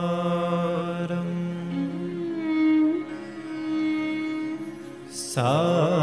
सुनीशारम् सारम्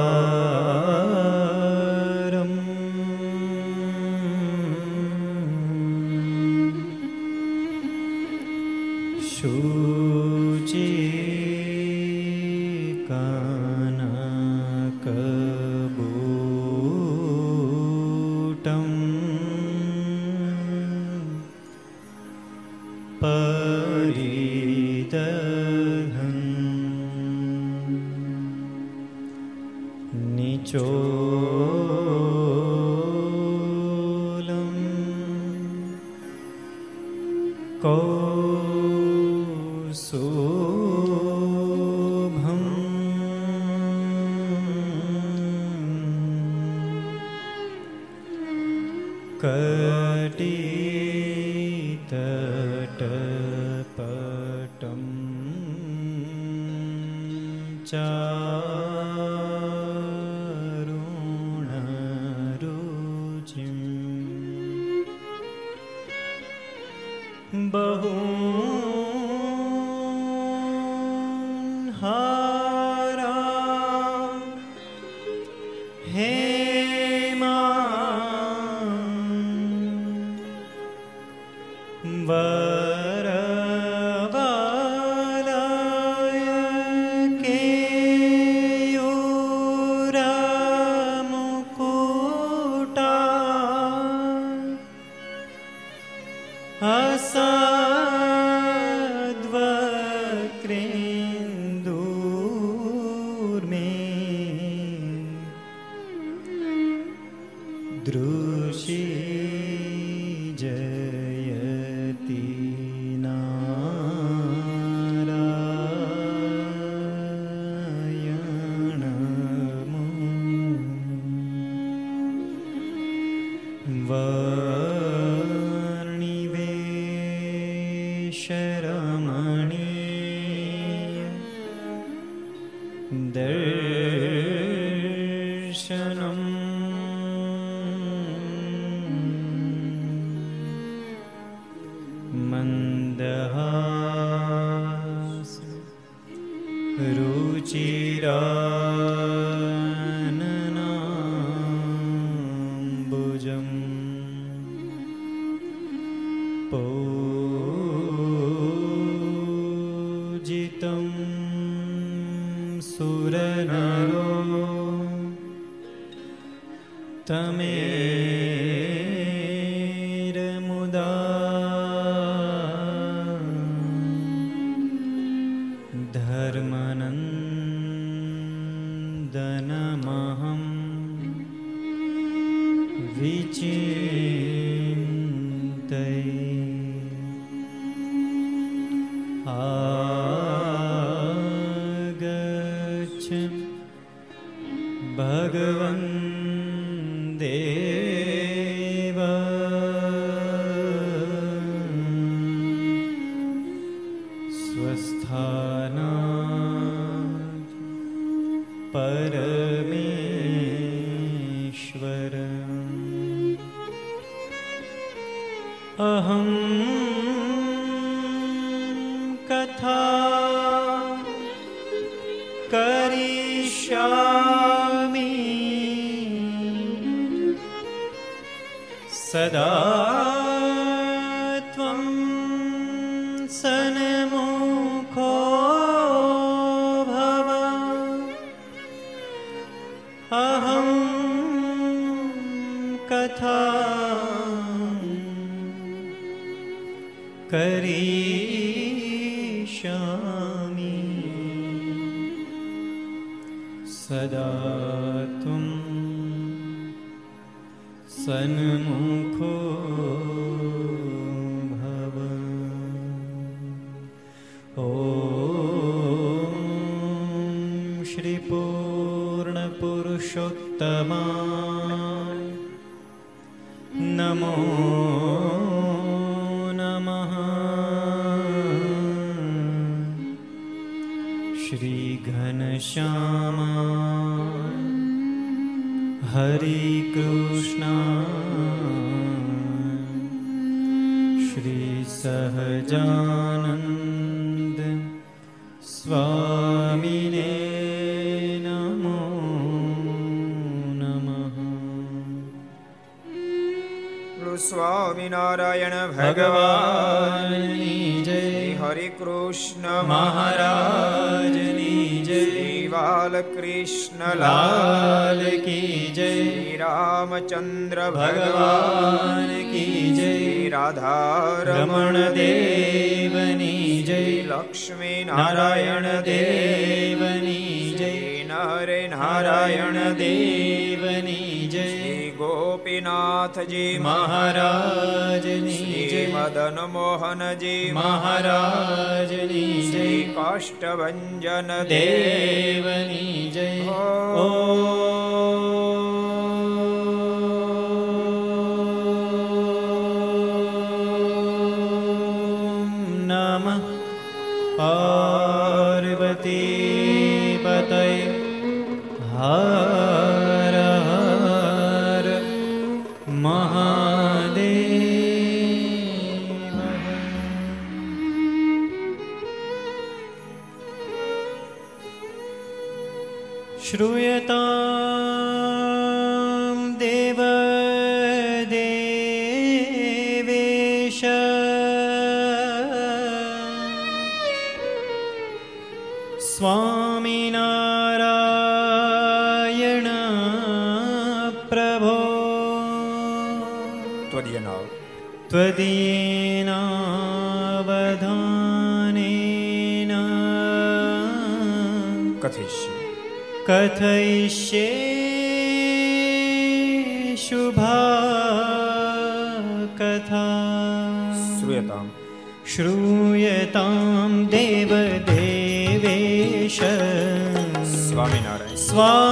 करिष्यामि सदा Krishna રામચંદ્ર ભગવાન કી જય રાધા રમણ દેવની જય લક્ષ્મી નારાયણ દેવની જય નરે નારાયણ દેવની જય ગોપીનાથજી મહારાજની જય મદન મોહનજી મહારાજની જય કાષ્ટભન દેવની જય ઓ Israel.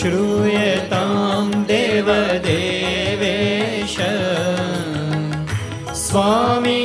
श्रूयतां देवदेवेश स्वामी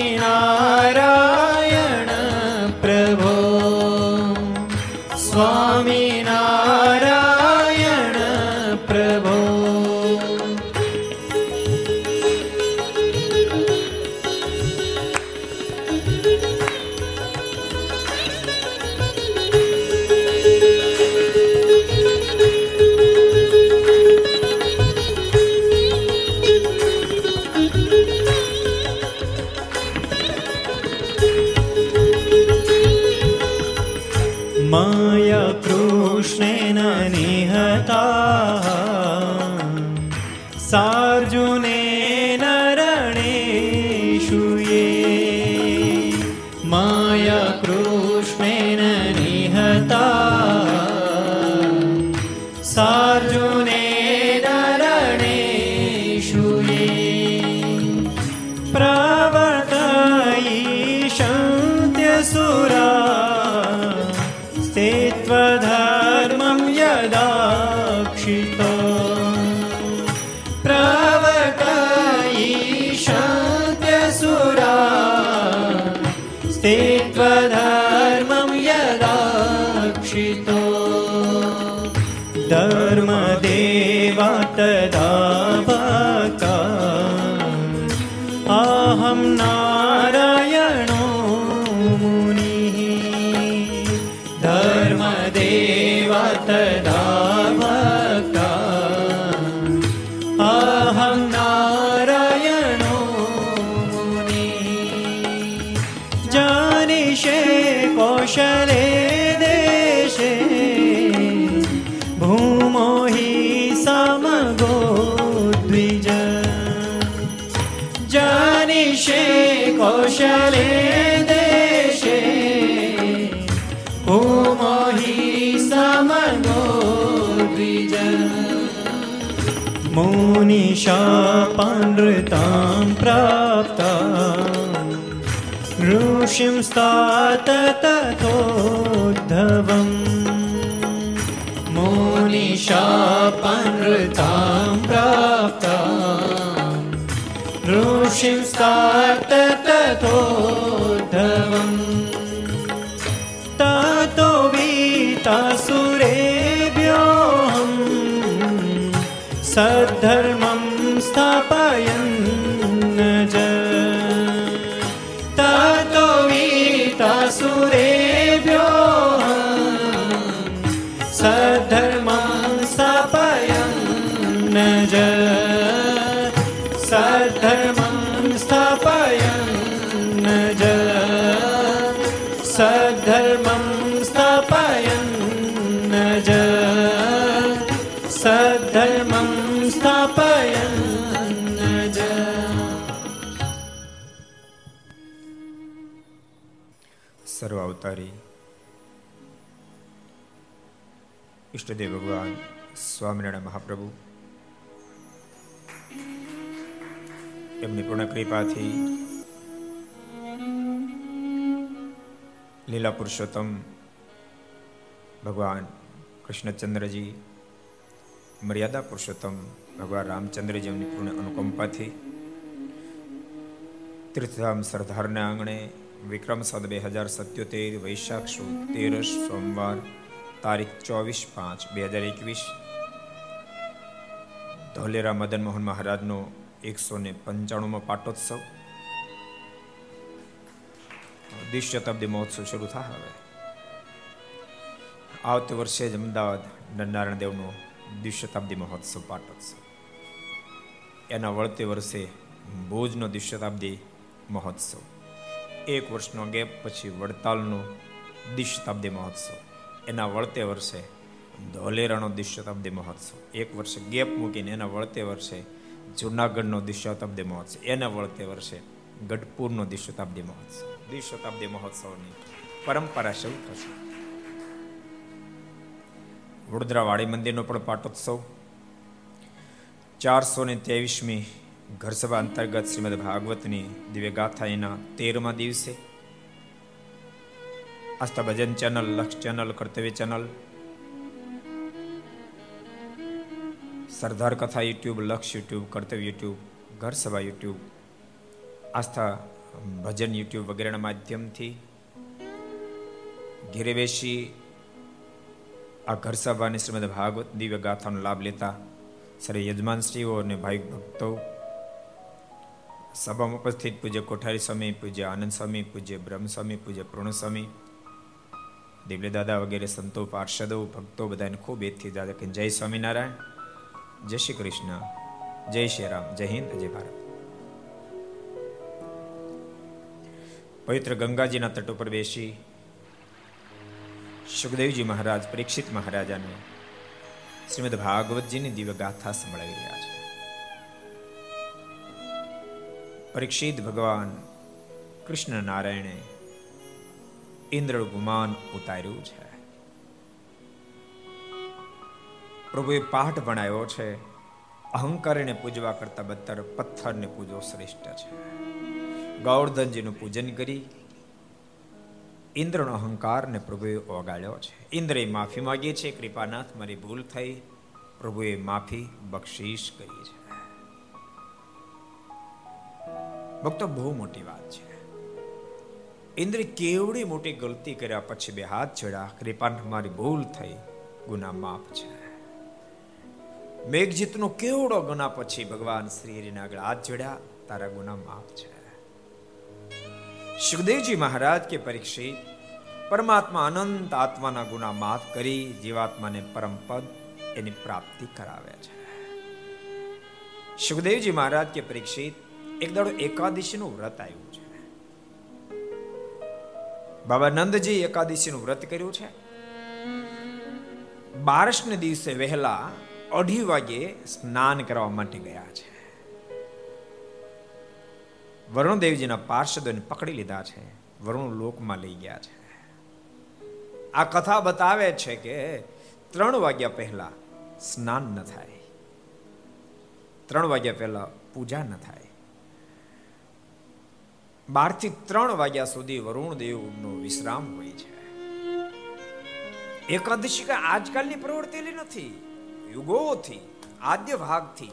मुनिशापानृतां प्राप्ता ऋषिं स्तात तथोद्धवम् मुनिशापानृतां प्राप्ता ऋषिं स्तात तथोद्धवम् 眼。અવતારી ઈષ્ટદેવ ભગવાન સ્વામિનારાયણ મહાપ્રભુ એમની પૂર્ણ કૃપાથી લીલા પુરુષોત્તમ ભગવાન કૃષ્ણચંદ્રજી, મર્યાદા પુરુષોત્તમ ભગવાન રામચંદ્રજી એમની પૂર્ણ અનુકંપાથી તીર્થધામ સરદારના આંગણે વિક્રમ સદ બે હજાર સત્યોતેર, વૈશાખ સુદ તેરસ સોમવાર, તારીખ ચોવીસ પાંચ બે હજાર એકવીસ. ધોલેરા મદન મોહન મહારાજનો એકસો ને પંચાણુંમાં પાટોત્સવ. દ્વિશતાબ્દી મહોત્સવ શરૂ થાય હવે. આવતી વર્ષે જ અમદાવાદ નરનારાયણ દેવનો દ્વિશતાબ્દી મહોત્સવ પાટોત્સવ. એના વળતે વર્ષે ભુજનો દ્વિશતાબ્દી મહોત્સવ. એક વર્ષનો ગેપ પછી વડતાલનો દ્વિશતાબ્દી મહોત્સવ. એના વળતે વર્ષે ધોલેરાનો દ્વિશતાબ્દી મહોત્સવ. એક વર્ષે ગેપ મૂકીને એના વળતે વર્ષે જુનાગઢનો દ્વિશતાબ્દી મહોત્સવ. એના વળતે વર્ષે ગઢપુરનો દ્વિશતાબ્દી મહોત્સવ. દ્વિશતાબ્દી મહોત્સવની પરંપરા શરૂ થશે. વડોદરા વાડી મંદિરનો પણ પાટોત્સવ. ચારસો ને ત્રેવીસમી ઘરસભા અંતર્ગત શ્રીમદ ભાગવતની દિવ્ય ગાથા એના તેરમા દિવસે Aastha Bhajan channel, Lakshya channel, Kartavya channel, Sardar Katha YouTube, Lakshya YouTube, Kartavya YouTube ઘર સભા યુટ્યુબ, આસ્થા ભજન યુટ્યુબ વગેરેના માધ્યમથી ઘેરે બેસી આ ઘર સભાની શ્રીમદ ભાગવત દિવ્ય ગાથાનો લાભ લેતા સરે યજમાનશ્રીઓ અને ભાઈ ભક્તો સભામાં ઉપસ્થિત પૂજ્ય કોઠારી સ્વામી, પૂજ્ય આનંદ સ્વામી, પૂજ્ય બ્રહ્મ સ્વામી પૂજ્ય પૂર્ણસ્વામી દેવલે દાદા વગેરે સંતો, પાર્ષદો, ભક્તો બધાને ખૂબ એથી દાદા કે જય સ્વામિનારાયણ, જય શ્રી કૃષ્ણ, જય શ્રી રામ, જય હિન્દ, જય ભારત. પવિત્ર ગંગાજીના તટ ઉપર બેસી સુખદેવજી મહારાજ, પરીક્ષિત મહારાજાને શ્રીમદ ભાગવતજીની દિવ્ય ગાથા સંભળાવી રહ્યા છે. પરીક્ષિત ભગવાન કૃષ્ણ નારાયણે ઇન્દ્ર ગુમાન ઉતાર્યું છે. પ્રભુએ પાઠ ભણાયો છે. અહંકારને પૂજવા કરતા બત્તર પથ્થરને પૂજો શ્રેષ્ઠ છે. ગૌરધનજીનું પૂજન કરી ઇન્દ્રનો અહંકારને પ્રભુએ ઓગાળ્યો છે. ઇન્દ્રએ માફી માગી છે. કૃપાનાથ, મારી ભૂલ થઈ. પ્રભુએ માફી બક્ષીશ કરી છે. ભક્તો, બહુ મોટી વાત છે. ઇન્દ્ર કેવડી મોટી ગલતી કર્યા પછી બે હાથ છેડા કૃપાન મારી ભૂલ થઈ, ગુના માફ છે. મેઘજીતનો કેવડો ગુના પછી ભગવાન શ્રી હરિના આગળ હાથ જોડ્યા, તારા ગુના માફ છે. સુખદેવજી મહારાજ કે પરીક્ષિત, પરમાત્મા અનંત આત્માના ગુના માફ કરી જીવાત્માને પરમ પદ એની પ્રાપ્તિ કરાવે છે. સુખદેવજી મહારાજ કે પરીક્ષિત એક દાડો એકાદશીનું વ્રત આવ્યું છે. બાબા નંદજી એકાદશીનું વ્રત કર્યું છે. બારસને દિવસે વહેલા અઢી વાગે સ્નાન કરવા માટે ગયા છે. વરુણદેવજીના પાર્ષદોને પકડી લીધા છે. વરુણ લોકમાં લઈ ગયા છે. આ કથા બતાવે છે કે ત્રણ વાગ્યા પહેલા સ્નાન ન થાય. ત્રણ વાગ્યા પહેલા પૂજા ન થાય. બારથી ત્રણ વાગ્યા સુધી વરુણ દેવનો વિશ્રામ હોય છે. એકાદશી કે આજકાલની પ્રવૃત્તિ નથી, યુગોથી આદ્ય ભાગથી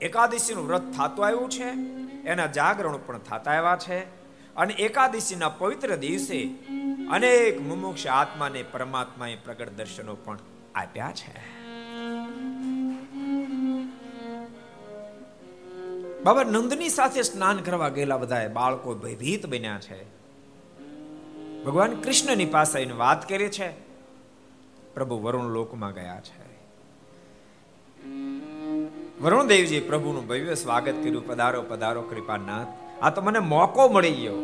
એકાદશીનું વ્રત થતું આવ્યું છે, એના જાગરણ પણ થતા આવ્યા છે, અને એકાદશીના પવિત્ર દિવસે અનેક મુમુક્ષ આત્માને પરમાત્માએ પ્રગટ દર્શનો પણ આપ્યા છે. બાબા નંદની સાથે સ્નાન કરવા ગયેલા બધા બાળકો ભયભીત બન્યા છે. ભગવાન કૃષ્ણની પાસે આવીને વાત કરી છે. પ્રભુ વરુણ લોકમાં ગયા છે. વરુણ દેવજી પ્રભુનું ભવ્ય સ્વાગત કર્યું. પધારો પધારો, કૃપાનાથ. આ તો મને મોકો મળી ગયો.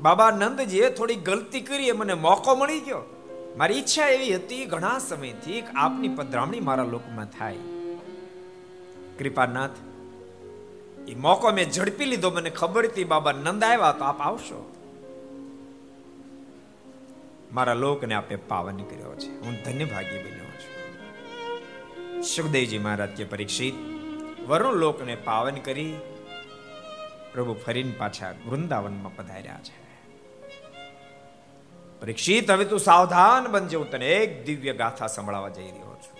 બાબા નંદજીએ થોડી ગલતી કરી મને મોકો મળી ગયો. મારી ઈચ્છા એવી હતી, ઘણા સમયથી આપની પધરામણી મારા લોકમાં થાય. કૃપાનાથ એ મોકો મેં ઝડપી લીધો, મને ખબર હતી, બાબા નંદ આવ્યા તો આપ આવશો. મારા લોકને આપે પાવન કર્યો છે. હું ધન્ય ભાગી બન્યો છું. સુખદેવજી મહારાજ કે પરીક્ષિત, વરુણ લોકને પાવન કરી, પ્રભુ ફરીને પાછા વૃંદાવનમાં પધાર્યા છે. પરીક્ષિત, હવે તું સાવધાન બનજે, હું તને એક દિવ્ય ગાથા સંભળાવવા જઈ રહ્યો છું.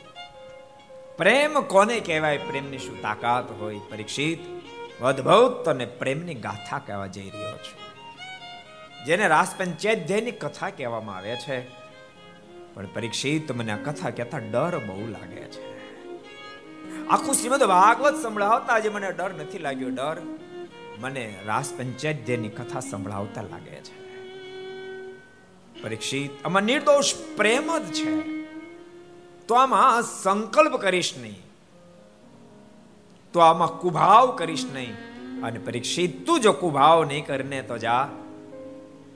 પ્રેમ કોને કહેવાય? પ્રેમની શું તાકાત હોય? પરીક્ષિત અદ્ભુત તને પ્રેમની ગાથા કહેવા જઈ રહ્યો છું. જેને રાસ પંચાયતની કથા કહેવામાં આવે છે, પણ પરીક્ષિત મને આ કથા કહેતા ડર બહુ લાગે છે. આખું શ્રીમદ ભાગવત સંભળાવતા આજે મને ડર નથી લાગ્યો, ડર મને રાસ કથા સંભળાવતા લાગે છે. પરીક્ષિત, આમાં નિર્દોષ પ્રેમ જ છે. તો આમાં સંકલ્પ કરીશ નહીં. તો આમાં કુભાવ કરીશ નહીં. અને પરીક્ષિત તું જો કુભાવ નહીં કરીને તો જા,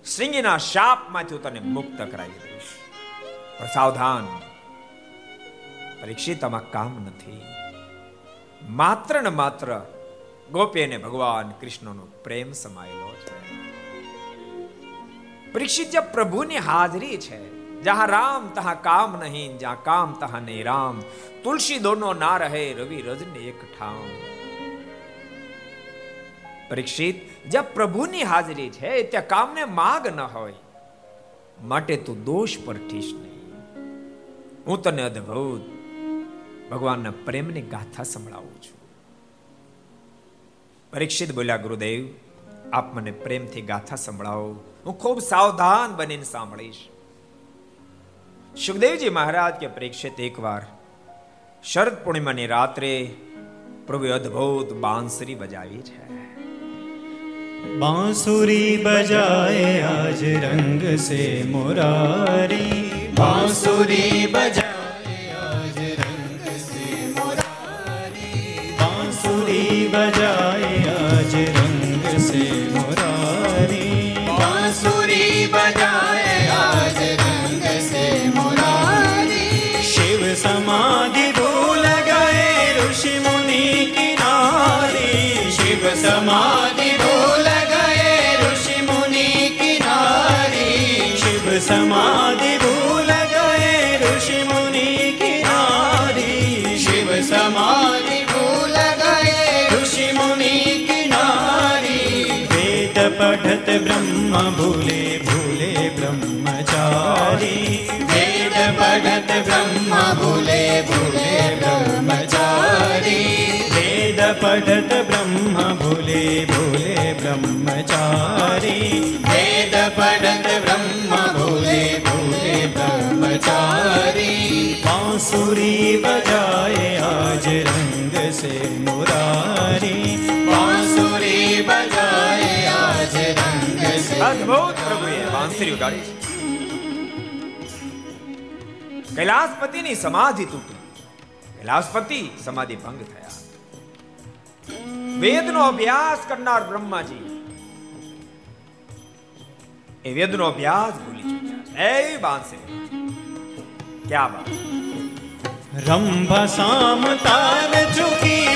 સિંગીના શાપમાંથી હું તને મુક્ત કરાવી દઈશ. પણ સાવધાન, પરીક્ષિત આમાં કામ નથી. માત્ર ને માત્ર ગોપીને ભગવાન કૃષ્ણનો પ્રેમ સમાયેલો છે. પરીક્ષિત જે પ્રભુની હાજરી છે, જ્યાં રામ તહા કામ નહીં, જ્યાં કામ તહા નહીં રામ તુલસી દોનો ના રહે રવિ રજને એક ઠામ. પરીક્ષિત, જ્યાં પ્રભુની હાજરી છે, ત્યાં કામને માગ ન હોય. માટે તું દોષ પર ઠીશ નહીં. હું તને અદ્ભુત ભગવાનના પ્રેમની ગાથા સંભળાવું છું. પરીક્ષિત બોલ્યા, ગુરુદેવ, આપ મને પ્રેમથી ગાથા સંભળાવો. હું ખૂબ સાવધાન બનીને સાંભળીશ. સુખદેવજી મહારાજ કે પરીક્ષિત, એકવાર શરદ પૂર્ણિમાની રાત્રે પ્રભુ અદ્ભુત બાંસુરી બજાવી છે. બાંસુરી બજાય આજ રંગ સે મોરારી. બાંસુરી બજાય આજ રંગ સે મોરારી. બાંસુરી બજાય ભૂલે ભૂલે બ્રહ્મચારી વેદ ભગત બ્રહ્મ ભૂલે ભૂલે બ્રહ્મચારી વેદ ભગત બ્રહ્મ ભૂલે ભૂલે બ્રહ્મચારી વેદ ભગત બ્રહ્મ ભૂલે ભૂલે બ્રહ્મચારી બાંસુરી બજાય આજ રંગ સે મુરા અદ્ભુત પ્રભુએ બાંસરી ઉગાડી છે કૈલાસપતિની સમાધિ તૂટી કૈલાસપતિ સમાધિ ભંગ થયા વેદનો અભ્યાસ કરનાર બ્રહ્માજી એ વેદનો અભ્યાસ ભૂલી ચૂક્યા એ બાંસરી ક્યા બાત રંભ સામ તાર ચૂકી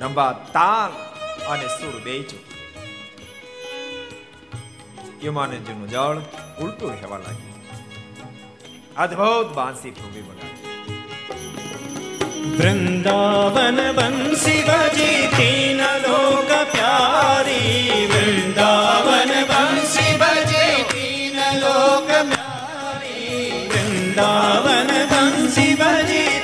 રંભા તાલ અને સુર બે ચૂકી યમાનજીનું જળ ઉલટું રહેવા લાગ્યું. અદ્ભુત બાંસી ભૂમિ બગાડી વૃંદાવન બંસી બજી તીન લોક પ્યારી. વૃંદાવન બંસી બજે તીન લોક પ્યારી. વૃંદાવન બંસી બજી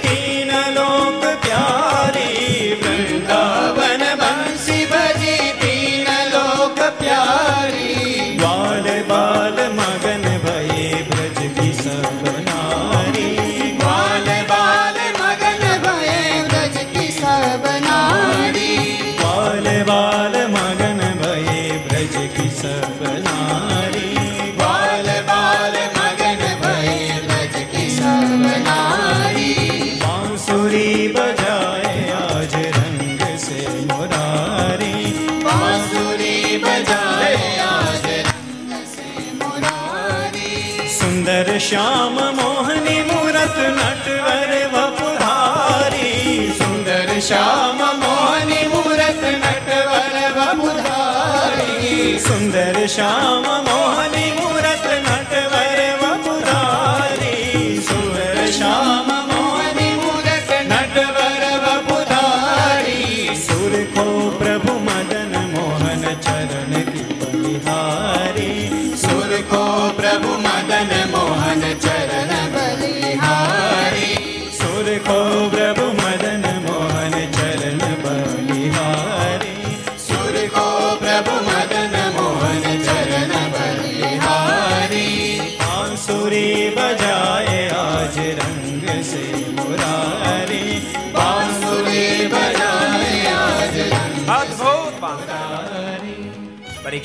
શ્યામ મોહની મૂરત નટવર બમુધારી સુંદર શ્યામ મોહની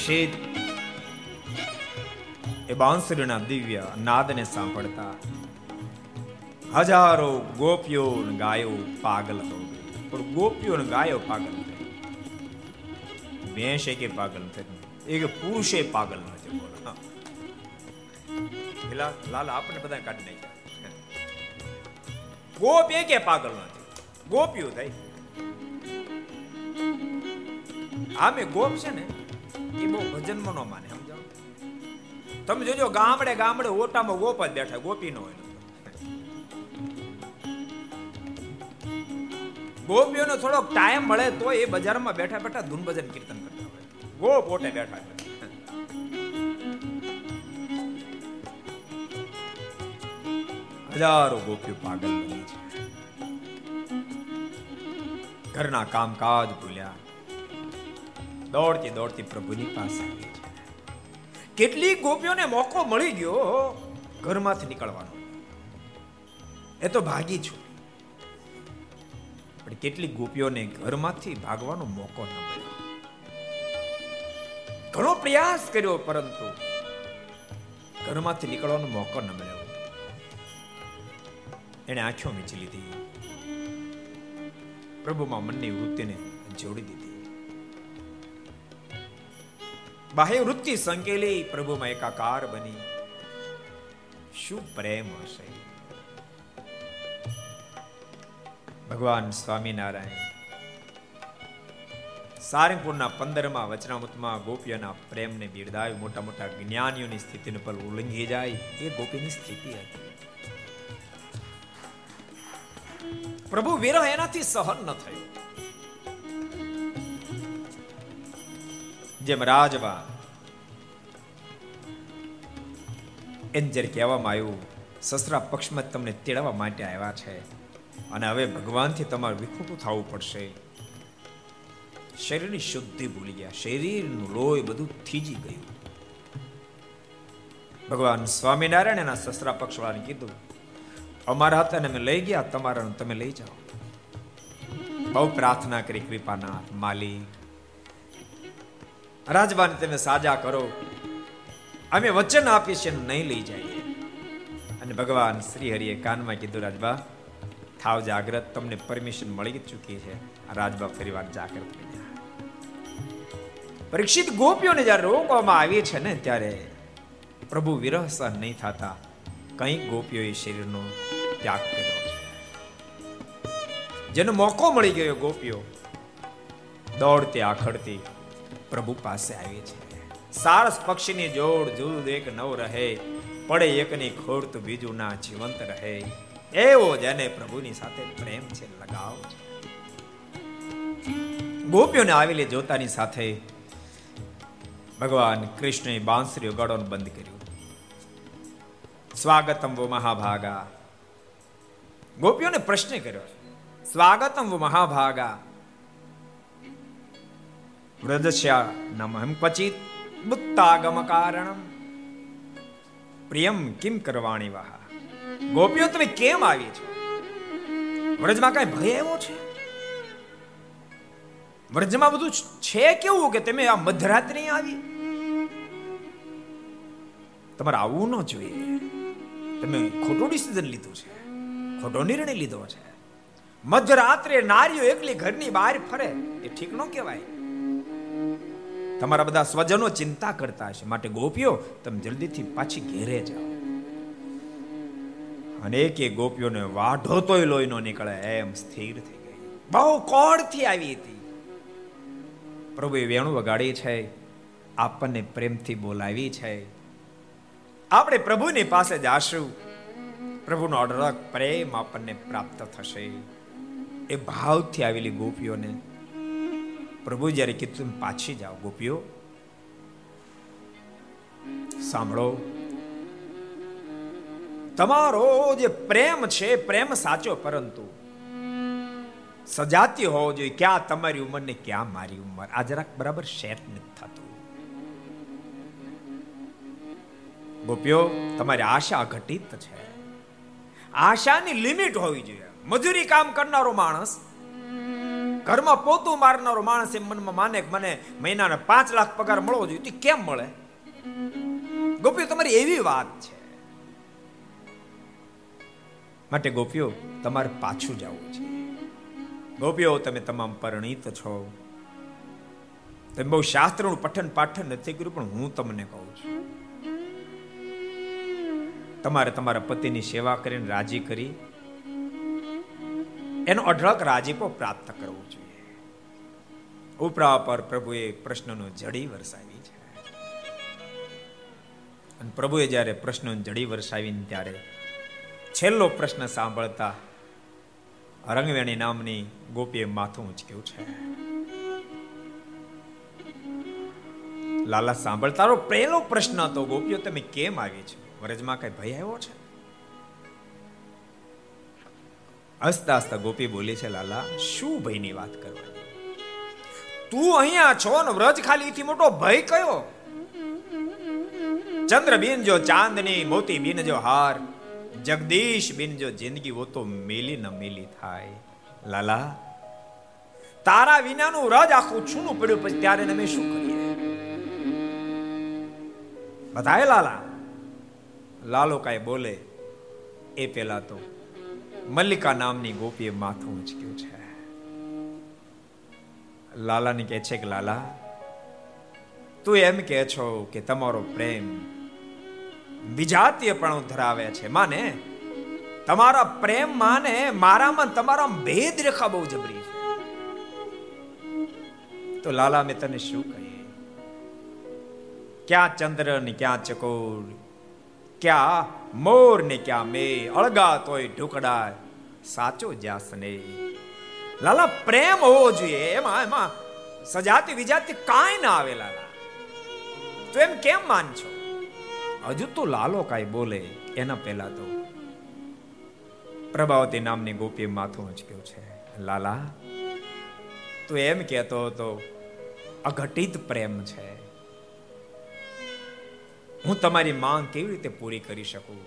પરીક્ષિત એ બાંસરીના દિવ્ય નાદને સાંભળતા હજારો ગોપીઓ ગાયો પાગલ હો પણ ગોપીઓ ગાયો પાગલ થઈ ભેંસે કે પાગલ થઈ એક પુરુષે પાગલ ન થયો પેલા લાલ આપણે બધા કાઢી નાખ્યા ગોપ એકે પાગલ ન થયો ગોપીઓ થઈ આમે ગોપ છે ને એ બહુ ભજનમાં ન માને, સમજાવ? તમે જોજો, ગામડે ગામડે ઓટામાં ગોપ જ બેઠા, ગોપી નો હોય. ગોપીઓનો થોડોક ટાઈમ મળે તો એ બજારમાં બેઠા બેઠા ધૂન ભજન કીર્તન કરતા હોય. ગોપ ઓટે બેઠા હજારો ગોપીઓ પાગલ બની છે. ઘરના કામકાજ ભૂલ્યા દોડતી દોડતી પ્રભુની પાસે આવી છે કેટલી ગોપીઓને મોકો મળી ગયો ઘરમાંથી નીકળવાનો. એ તો ભાગી છું. પણ કેટલી ગોપીઓને ઘરમાંથી ભાગવાનો મોકો ન મળ્યો. ઘણો પ્રયાસ કર્યો, પરંતુ ઘરમાંથી નીકળવાનો મોકો ન મળ્યો. એણે આંખો મીચી લીધી. પ્રભુમાં મનની વૃત્તિને જોડી દીધી. બાહ્ય વૃત્તિ સંકેલી પ્રભુમાં એકાકાર બની શું પ્રેમ હશે ભગવાન સ્વામિનારાયણ સારંગપુરના પંદરમાં વચનામૃતમાં ગોપીઓના પ્રેમને બિરદાવ્યું મોટા મોટા જ્ઞાનીઓની સ્થિતિને પર ઉલ્લંઘી જાય એ ગોપીની સ્થિતિ હતી પ્રભુ વિરહ એનાથી સહન ન થયો જેમ રાજમાં એમ જ્યારે કહેવામાં આવ્યું સસરા પક્ષમાં તમને તેડવા માટે આવ્યા છે. અને હવે ભગવાનથી તમારે વિખૂટું થવું પડશે. શરીરની શુદ્ધિ ભૂલી ગયા. શરીરનું લોહી બધું થીજી ગયું. ભગવાન સ્વામિનારાયણ એના સસરા પક્ષવાળાને કીધું, અમારા હતા ને અમે લઈ ગયા તમારા તમે લઈ જાઓ. બહુ પ્રાર્થના કરી, કૃપાનાથ, માલિક રાજબાને તમે સાજા કરો. અમે વચન આપીએ છીએ નહીં લઈ જઈએ. અને ભગવાન શ્રી હરિએ કાનમાં કીધું, રાજબા, થાવ જાગ્રત, તમને પરમિશન મળી ચૂકી છે. રાજબા ફરીવાર જાગ્રત પરીક્ષિત ગોપીઓને જ્યારે રોકવામાં આવી છે ને, ત્યારે પ્રભુ વિરહ સહન નહીં થતા કંઈક ગોપીઓએ શરીરનો ત્યાગ કર્યો જેનો મોકો મળી ગયો ગોપીઓ, દોડતી, આખડતી પ્રભુ પાસે આવે છે સારસ પક્ષીની જોડ જુદું એક નવ રહે, પડે એકની ખોડ તો બીજું ના જીવંત રહે. એવો જેને પ્રભુની સાથે પ્રેમ છે, લગાવ ગોપીઓને આવેલી જોતાની સાથે ભગવાન કૃષ્ણએ બાંસરી વગાડવાનું બંધ કર્યું. સ્વાગતમ વો મહાભાગા. ગોપીઓને પ્રશ્ન કર્યો. સ્વાગતમ વો મહાભાગા. વ્રજસ્યા નમહમ ક્વચિત બુત્તાગમ કારણમ પ્રિયમ કિમ કરવાણી વાહ ગોપીઓ તમે કેમ આવી છો વ્રજમાં કઈ ભય એવો છે વ્રજમાં બધું છે કેવું કે તમે આ મધરાત્રિ આવી તમારે આવવું ન જોઈએ તમે ખોટો ડિસિઝન લીધું છે ખોટો નિર્ણય લીધો છે મધરાત્રે નારીઓ એકલી ઘરની બહાર ફરે, એ ઠીક ન કહેવાય। તમારા બધા સ્વજનો ચિંતા કરતા હશે. માટે ગોપીઓ, તમે જલ્દીથી પાછી ઘેરે જાઓ. અને એક એક ગોપીઓને વાઢો તોય લોહી નો નીકળે, એમ સ્થિર થઈ ગઈ. બહુ કોળથી આવી હતી. પ્રભુએ વેણું વગાડી છે, આપણને પ્રેમથી બોલાવી છે. આપણે પ્રભુની પાસે જાશું. પ્રભુનો અઢળક પ્રેમ આપણને પ્રાપ્ત થશે. એ ભાવથી આવેલી ગોપીઓને પ્રભુ જ્યારે કીધું પાછી જાઓ, ગોપીઓ, સાંભળો. તમારો જે પ્રેમ છે, પ્રેમ સાચો, પરંતુ સજાતી હોવો જોઈએ. ક્યાં તમારી ઉંમર ને ક્યાં મારી ઉંમર? આ જરાક બરાબર શેટ નથી થતું. ગોપીઓ, તમારી આશા ઘટિત છે. આશાની લિમિટ હોવી જોઈએ. મજૂરી કામ કરનારો માણસ ઘરમાં પોતું મારનારો માણસ એમ મનમાં માને કે મને મહિનાના પાંચ લાખ પગાર મળવો જોઈએ. તે કેમ મળે? ગોપીઓ, તમારી એવી વાત છે. માટે ગોપીઓ, તમારે પાછું જવું છે. ગોપીઓ, તમે તમામ પરિણીત છો. તમે બહુ શાસ્ત્રનું પઠન પાઠન નથી કર્યું, પણ હું તમને કહું છું. તમારે તમારા પતિની સેવા કરીને રાજી કરી એનો અઢળક રાજીપો પ્રાપ્ત કરવો જોઈએ. ઉપરા પર પ્રભુએ પ્રશ્નનો જડી વરસાવી છે. અને પ્રભુએ જ્યારે પ્રશ્નો જડી વરસાવીને ત્યારે છેલ્લો પ્રશ્ન સાંભળતા રંગવેણી નામની ગોપીએ માથું ઉંચક્યું છે. લાલા સાંભળતારો પહેલો પ્રશ્ન હતો, ગોપીઓ, તમે કેમ આવી છો? વરજમાં કઈ ભય આવ્યો છે? હસતા હસતા ગોપી બોલે છે, લાલા, શું ભયની વાત કરવાની? તું અહીંયા છો ને વ્રજ ખાલી થી મોટો ભય કયો? ચંદ્ર બિન જો ચાંદની મોતી બિન જો હાર, જગદીશ બિન જો જિંદગી, વો તો મેલી ન મેલી થાય. લાલા, તારા વિનાનું રજ આખું છૂનું પડ્યું, પછી ત્યારે અમે શું કરીએ? બધાય લાલા, લાલો કાંઈ બોલે, એ પેલા તો મલ્લિકા નામની ગોપીએ માથું ઉંચક્યું છે. લાલાને કહે છે કે, લાલા, તું એમ કે છો કે તમારો પ્રેમ વિજાતીય પણ ધરાવે છે. માને, તમારા પ્રેમ માને, મારામાં તમારા ભેદ રેખા બહુ જબરી છે. તો લાલા મેં તને શું કહીએ? ક્યાં ચંદ્ર ને ક્યાં ચકોર ક્યાં મોર ને ક્યાં મે? અળગા તોય ઢુકડા સાચો જાસને લાલા, પ્રેમ હોવો જોઈએ. એમાં એમાં સજાતી વિજાતી કાંઈ ના આવે, લાલા. તો એમ કેમ માન છો હજુ તો લાલો કાંઈ બોલે, એના પહેલા તો. પ્રભાવતી નામની ગોપી માથું ઉંચક્યું છે. લાલા, તું એમ કહેતો હતો, અઘટિત પ્રેમ છે. હું તમારી માંગ કેવી રીતે પૂરી કરી શકું?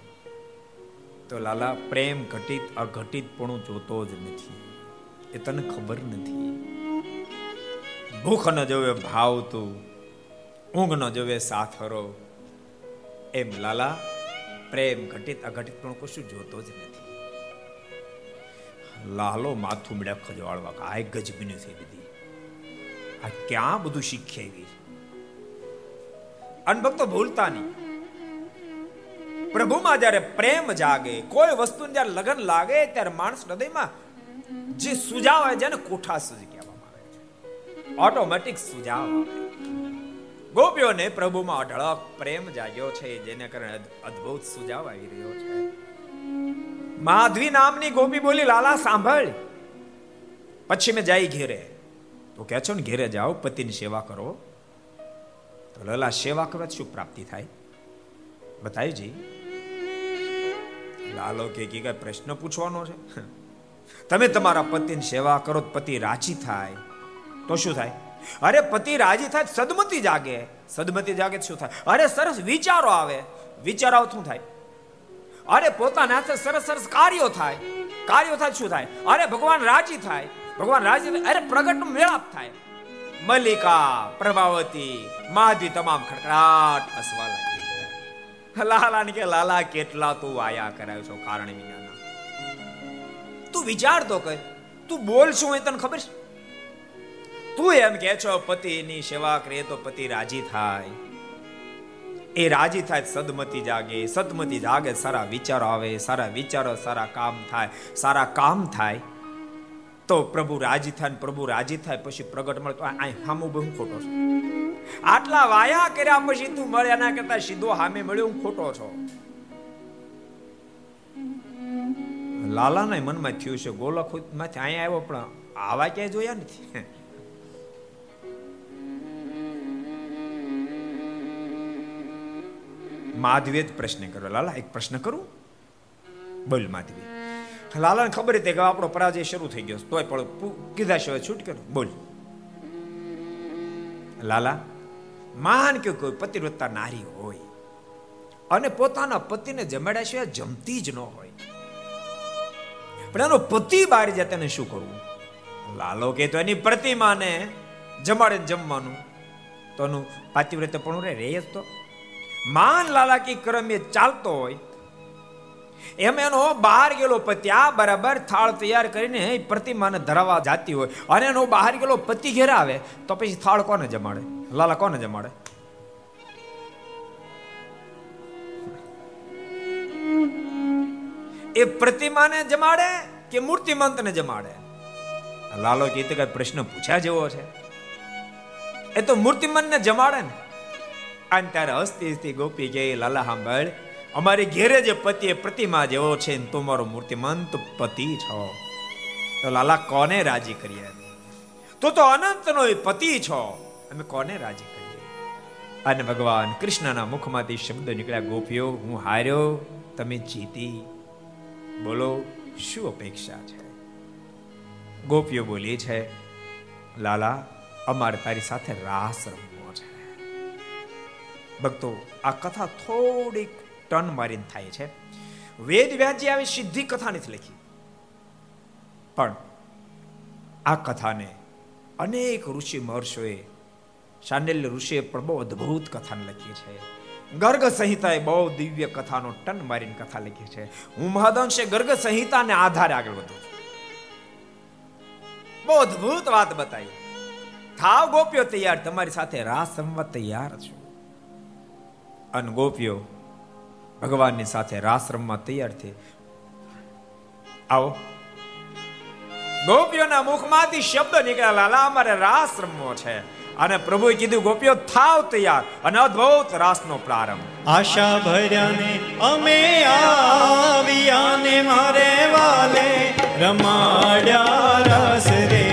તો લાલા, પ્રેમ ઘટિત અઘટિત પણ જોતો જ નથી. એ તને ખબર નથી. ભૂખ ન જોવે ભાવ તું, ઊંઘ ન જોવે સાથરો. એમ લાલા, પ્રેમ ઘટિત અઘટિત પણ કશું જોતો જ નથી. લાલો માથું મેળા ખજવાળવા આ ગજબીની થઈ દીધી આ ક્યાં બધું શીખી આવી અનભક્તો ભૂલતા નહીં પ્રભુમાં જ્યારે પ્રેમ જાગે, કોઈ વસ્તુ જ્યારે લગન લાગે, ત્યારે માણસ હૃદયમાં જે સુજાવ આવે જેને કોઠા સુજ કહેવામાં આવે છે. ઓટોમેટિક સુજાવ આવે. ગોપીઓને પ્રભુમાં અઢળક પ્રેમ જાગ્યો છે, જેને કારણે અદ્ભુત સુજાવ આવી રહ્યો છે. માધવી નામની ગોપી બોલી, લાલા, સાંભળ. પછી મેં જાય ઘેરે. તો કે છો ને, ઘેરે જાઓ, પતિની સેવા કરો. તો લલા સેવા કરવા શું પ્રાપ્તિ થાય. બતાવીજી લાલો કે કઈ પ્રશ્ન પૂછવાનો છે. તમે તમારા પતિની સેવા કરો પતિ રાજી થાય, તો શું થાય? અરે પતિ રાજી થાય સદમતી જાગે. સદમતી જાગે શું થાય? અરે સરસ વિચારો આવે. વિચારો શું થાય? અરે પોતાના હાથે સરસ સરસ કાર્યો થાય. કાર્યો થાય શું થાય? અરે ભગવાન રાજી થાય. ભગવાન રાજી અરે પ્રગટ મેળાપ થાય. મલ્લિકા પ્રભાવતી માધવી તમામ ખડખડાટ હસવા લાગી લાલા ને કે, લાલા, કેટલા તું આયા કરાયો છો કારણ વિનાના તું વિચાર તો કર. તું બોલ શું એ તને ખબર છે? તું એમ કે છો, પતિની સેવા કરે તો પતિ રાજી થાય. એ રાજી થાય સદમતી જાગે. સદમતી જાગે, સારા વિચારો આવે, સારા વિચારો, સારા કામ થાય. સારા કામ થાય તો પ્રભુ રાજી થાય ને પ્રભુ રાજી થાય, પછી પ્રગટ મળે તો આ હામો બહુ ખોટો છે. આટલા વાયા કર્યા પછી તું મળે, એના કરતા સીધો હામે મળ્યો, હું ખોટો છો. લાલાના મનમાં થયું છે ગોલકમાંથી અહીંયા આવ્યો, પણ આવા ક્યાંય જોયા નથી. માધવે જ પ્રશ્ન કર્યો. લાલા, એક પ્રશ્ન કરું? બોલ માધવી લાલાને ખબર હતી કે આપણો પરાજય શરૂ થઈ ગયો તોય પણ કીધા સિવાય છૂટ કર્યો બોલ. લાલા, માન કે કોઈ પતિવ્રતા નારી હોય અને પોતાના પતિને જમાડ્યા સિવાય જમતી જ ન હોય. પણ એનો પતિ બહાર જાય તેને શું કરવું? લાલો કે તો એની પ્રતિમાને જમાડે જમવાનું. તો એનું પાતિવ્રત્ય પણ રે જ તો. માન લાલાકી ક્રમ એ ચાલતો હોય એમ એનો બહાર ગયેલો પતિ આ બરાબર થાળ તૈયાર કરીને પ્રતિમાને ધરાવવા જાતી હોય. અને એનો બહાર ગયેલો પતિ ઘેર આવે, તો પછી થાળ કોને જમાડે? લાલા, કોને જમાડે? એ પ્રતિમાને જમાડે કે મૂર્તિમંતને જમાડે? લાલો કીધું કઈ પ્રશ્ન પૂછ્યા જેવો છે. એ તો મૂર્તિમંતને જમાડે ને. અને ત્યારે હસતી હસતી ગોપી ગઈ લાલા સાંભળ અમારી ઘેરે જે પતિ પ્રતિમા જેવો છે ને તું મારો મૂર્તિમંત પતિ છો. તો લાલા, કોને રાજી કરીએ? તું તો અનંતનો પતિ છો. અમે કોને રાજી કરીએ? અને ભગવાન કૃષ્ણના મુખમાંથી શબ્દ નીકળ્યા, ગોપીઓ, હું હાર્યો, તમે જીતી. બોલો, શું અપેક્ષા છે? ગોપીઓ બોલી છે, લાલા, અમારે તારી સાથે રાસ રમવો ભક્તો, આ કથા થોડીક ટર્ન મારીને થાય છે. વેદ વ્યાજી આવી સિદ્ધિ કથા નથી લખી. પણ આ કથાને અનેક ઋષિ મહર્ષોએ શાંડિલ્ય ઋષિએ પણ બહુ અદ્ભુત કથાને લખી છે. ગર્ગ સંહિતાએ બહુ દિવ્ય કથાનો ટન મારીને કથા લખી છે. હું મહદંશે ગર્ગ સંહિતાને આધારે આગળ વધું છું. બહુ અદ્ભુત વાત બતાવી. થાવ ગોપ્યો તૈયાર, તમારી સાથે રાસ સંવત તૈયાર છું. અને ગોપીઓ ભગવાનની સાથે રાસ રમવા તૈયાર થઈ. આવો. ગોપીઓના મુખમાંથી શબ્દ નીકળ્યા, લાલા, અમારે રાસ રમવો છે. અને પ્રભુએ કીધું, ગોપીઓ, થાવ તૈયાર. અને અદ્ભુત રાસનો પ્રારંભ. આશા ભર્યાને અમે આવ્યાને મારે વાલે રમાડ્યા રસ રે.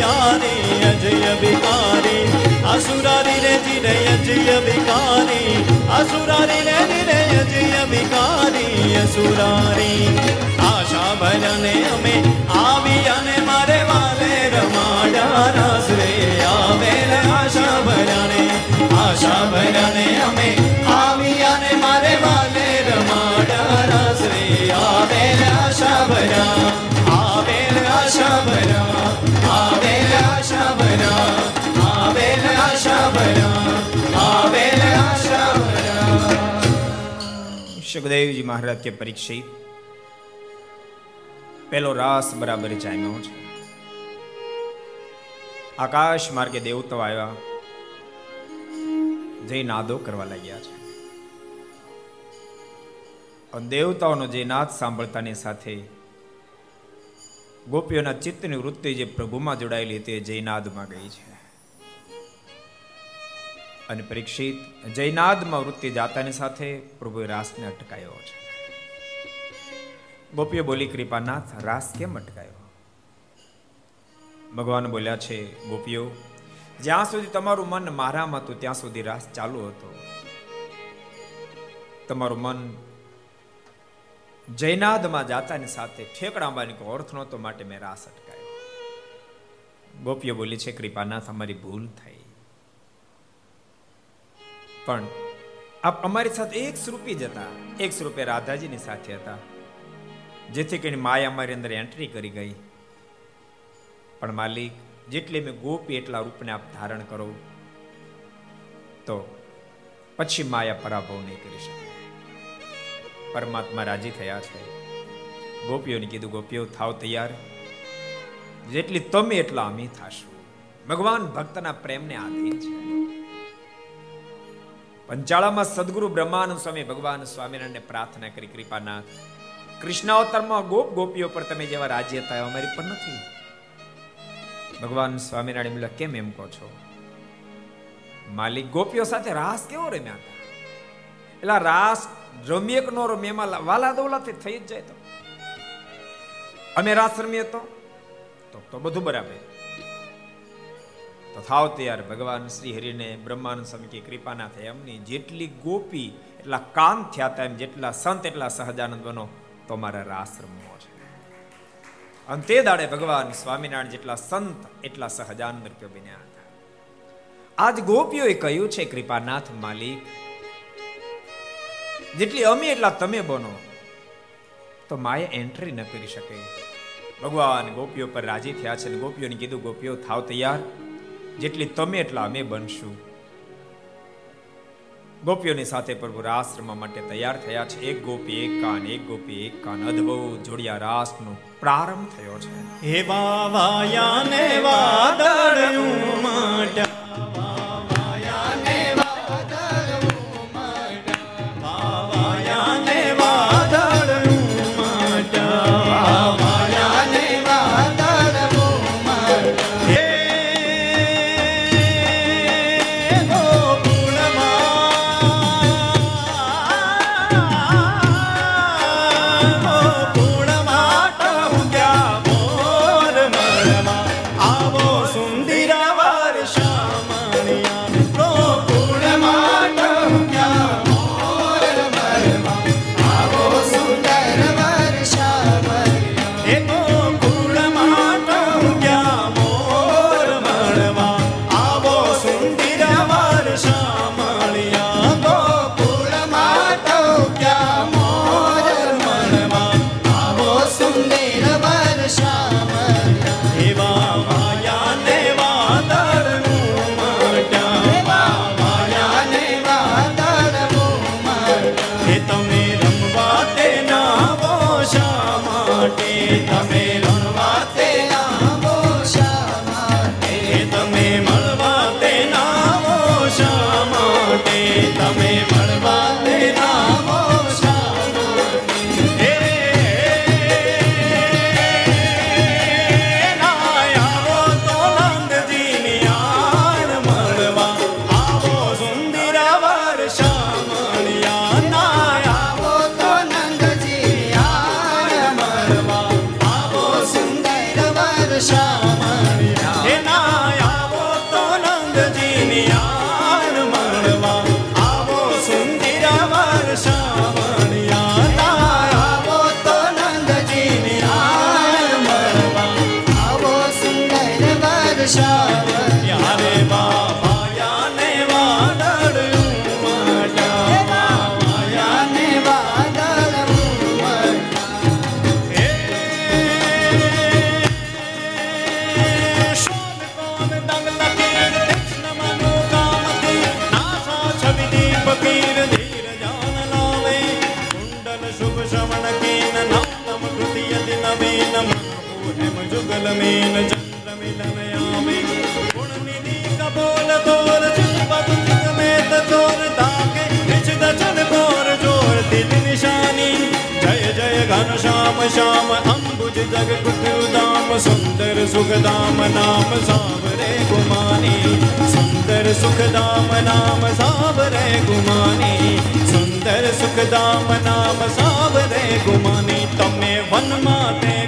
બિહારી અજય બિહારી અસુરારી રે જીરે અજય બિહારી અસુરારી રે જીરે અજય બિહારી અસુરારી, આશા ભજને અમે આવી અને મારે વાલે રમાડા રસ રે આવે રે આશા ભજને આશા ભજને અમે આવી અને મારે વાલે રમાડા રસ રે આવે રે આશા ભજન આવે સુખદેવજી મહારાજ કે પરીક્ષિત પેલો રાસ બરાબર જામ્યો છે આકાશ માર્ગે દેવતાઓ આવ્યા જય નાદો કરવા લાગ્યા છે દેવતાઓનો જે નાદ સાંભળતાની સાથે ગોપીઓના ચિત્તની વૃત્તિ જે પ્રભુમાં જોડાયેલી હતી જયનાદમાં ગઈ છે. અને પરીક્ષિત જયનાદમાં વૃત્તિ જાતાની સાથે પ્રભુએ રાસને અટકાયો છે. ગોપીઓ બોલી, કૃપાનાથ, રાસ કેમ અટકાયો? ભગવાન બોલ્યા છે, ગોપીઓ, જ્યાં સુધી તમારું મન મારામાં હતું, ત્યાં સુધી રાસ ચાલુ હતો. તમારું મન જયનાદમાં જાતાની સાથે ઠેકડામાં અર્થ નહોતો માટે મેં રાસ અટકાયો ગોપીઓ બોલી છે, કૃપાનાથ, અમારી ભૂલ થઈ. પણ આપ અમારી સાથે એક સ્વરૂપી જ હતા. એક સ્વરૂપે રાધાજીની સાથે હતા, જેથી કરીને માયા અમારી અંદર એન્ટ્રી કરી ગઈ. પણ માલિક, જેટલી મેં ગોપી એટલા રૂપને આપ ધારણ કરો, તો પછી માયા પરાભવ નહીં કરી શકે. પરમાત્મા રાજી થયા છે. ગોપીઓને કીધું, ગોપીઓ, થાવ તૈયાર. જેટલી તમે એટલા અમે થાશું. ભગવાન ભક્તના પ્રેમને આધીન છે. પંચાળામાં સદગુરુ બ્રહ્માનંદ સ્વામી ભગવાન સ્વામિનારાયણને પ્રાર્થના કરી કૃપાનાથ કૃષ્ણાવતારમાં ગોપ ગોપીઓ પર તમે જેવા રાજ્ય થયા અમારી પર નથી. ભગવાન સ્વામિનારાયણ બોલા કેમ એમ કહો છો? માલિક ગોપીઓ સાથે રાસ કેવો રમ્યા હતા? એટલે રાસ રમીએ કે નો વાલા દોલાથી થઈ જ જાય તો. અમે રાસ રમીએ તો? તો બધું બરાબર. તો થાવ તૈયાર, ભગવાન શ્રી હરિને બ્રહ્માનંદ સ્વામી કે કૃપાના થાય. એમની જેટલી ગોપી, એટલા કામ થયા હતા, એમ જેટલા સંત, એટલા સહજાનંદ બનો, તો મારા રાસ રમવો છે. અને તે દાડે ભગવાન સ્વામિનારાયણ જેટલા સંત, એટલા સહજાનંદ રૂપે બન્યા હતા. આજ ગોપીઓએ કહ્યું છે, કૃપાનાથ માલિક જેટલી અમે એટલા તમે બનો. તો માએ એન્ટ્રી ન કરી શકે. ભગવાન ગોપીઓ પર રાજી થયા છે ગોપીઓને કીધું, ગોપીઓ, થાવ તૈયાર. જેટલી તમે એટલા અમે બનશું. ગોપીઓની સાથે પ્રભુ રાસ રમવા માટે તૈયાર થયા છે. એક ગોપી, એક કાન, એક ગોપી, એક કાન. અદભુત જોડિયા રાસનો પ્રારંભ થયો છે. હે બાવાયાને વાદળયું માટા. શ્યામ અંબુજ જગ કુટુદામ સુંદર સુખદામ નામ સાવરે ગુમાની સુંદર સુખદામ નામ સાવરે ગુમાની સુંદર સુખદામ નામ સાવરે ગુમાની તમે વનમાં તે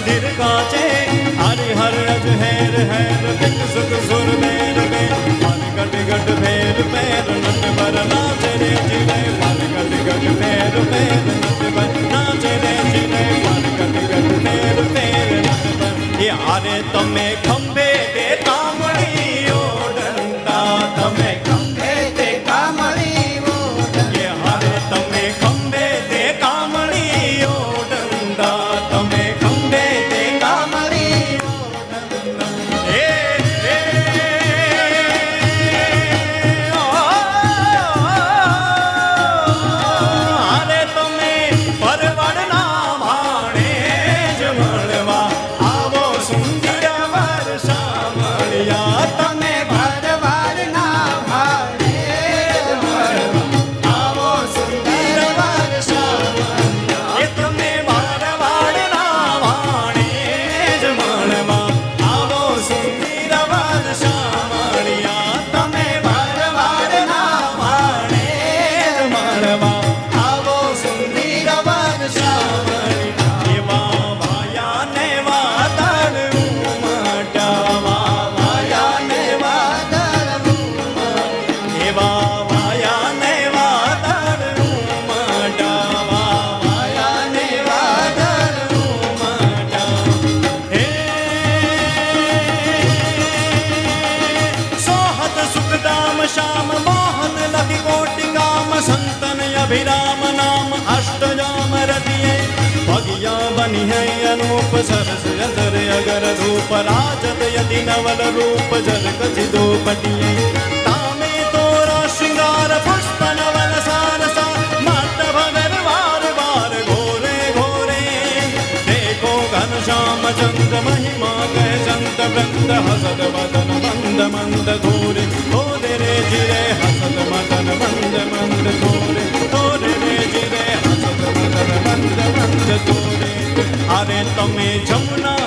रुधिर काचे हरि हर अज हेर हेर बिन सुख सुर मेर में मन गट गट फेर पैर नट बर नाचे रे जिले मन गट गट फेर पैर नट बर नाचे रे जिले मन गट गट फेर पैर नट बर यारे તમે ખંભે બે તામણી ઓડંતા તમે કેવલ રૂપ જનક જીદો પટિયે તામે તોરા શૃંગાર પુષ્પ નવલ સાર સા માત ભગર વાર વાર ઘોરે ઘોરે દેખો ઘન શ્યામ ચંદ્ર મહિમા કે સંત વૃંદ હસદ વદન મંદ મંદ ઘોરે ઘોરે રે જીરે હસદ મદન મંદ મંદ ઘોરે ઘોરે રે જીરે હસદ મદન મંદ મંદ ઘોરે અરે તમે જમુના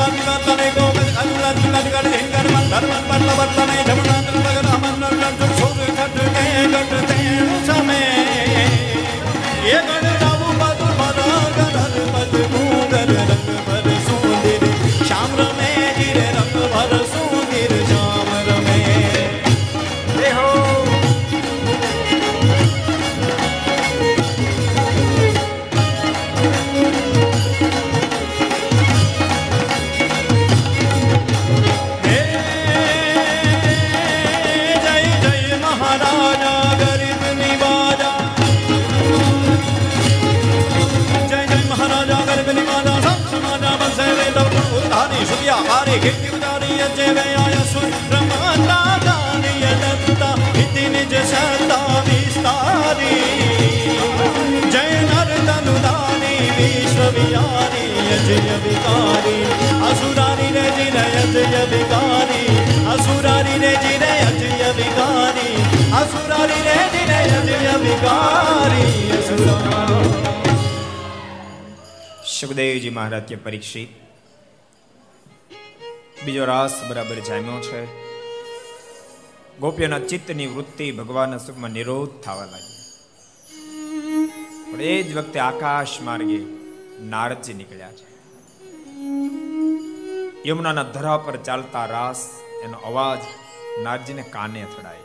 వర్తనే గోపతి అనురాజు నదిగడు హింగడు వర్తనే જય વિકારી અસુરારી રે જીને અજય વિકારી અસુરારી રે જીને અજય વિકારી અસુરારી રે જીને અજય વિકારી અસુરા સુખદેવજી મહારાજ કે પરીક્ષિત બીજો રાસ બરાબર જામ્યો છે. ગોપીઓના ચિત્તની વૃત્તિ ભગવાનના સુખમાં નિરોધ થવા લાગી. પણ એ જ વખતે આકાશ માર્ગે નારદજી નીકળ્યા છે. યમુનાના ધરા પર ચાલતા રાસ, એનો અવાજ નારજીને કાને અથડાય.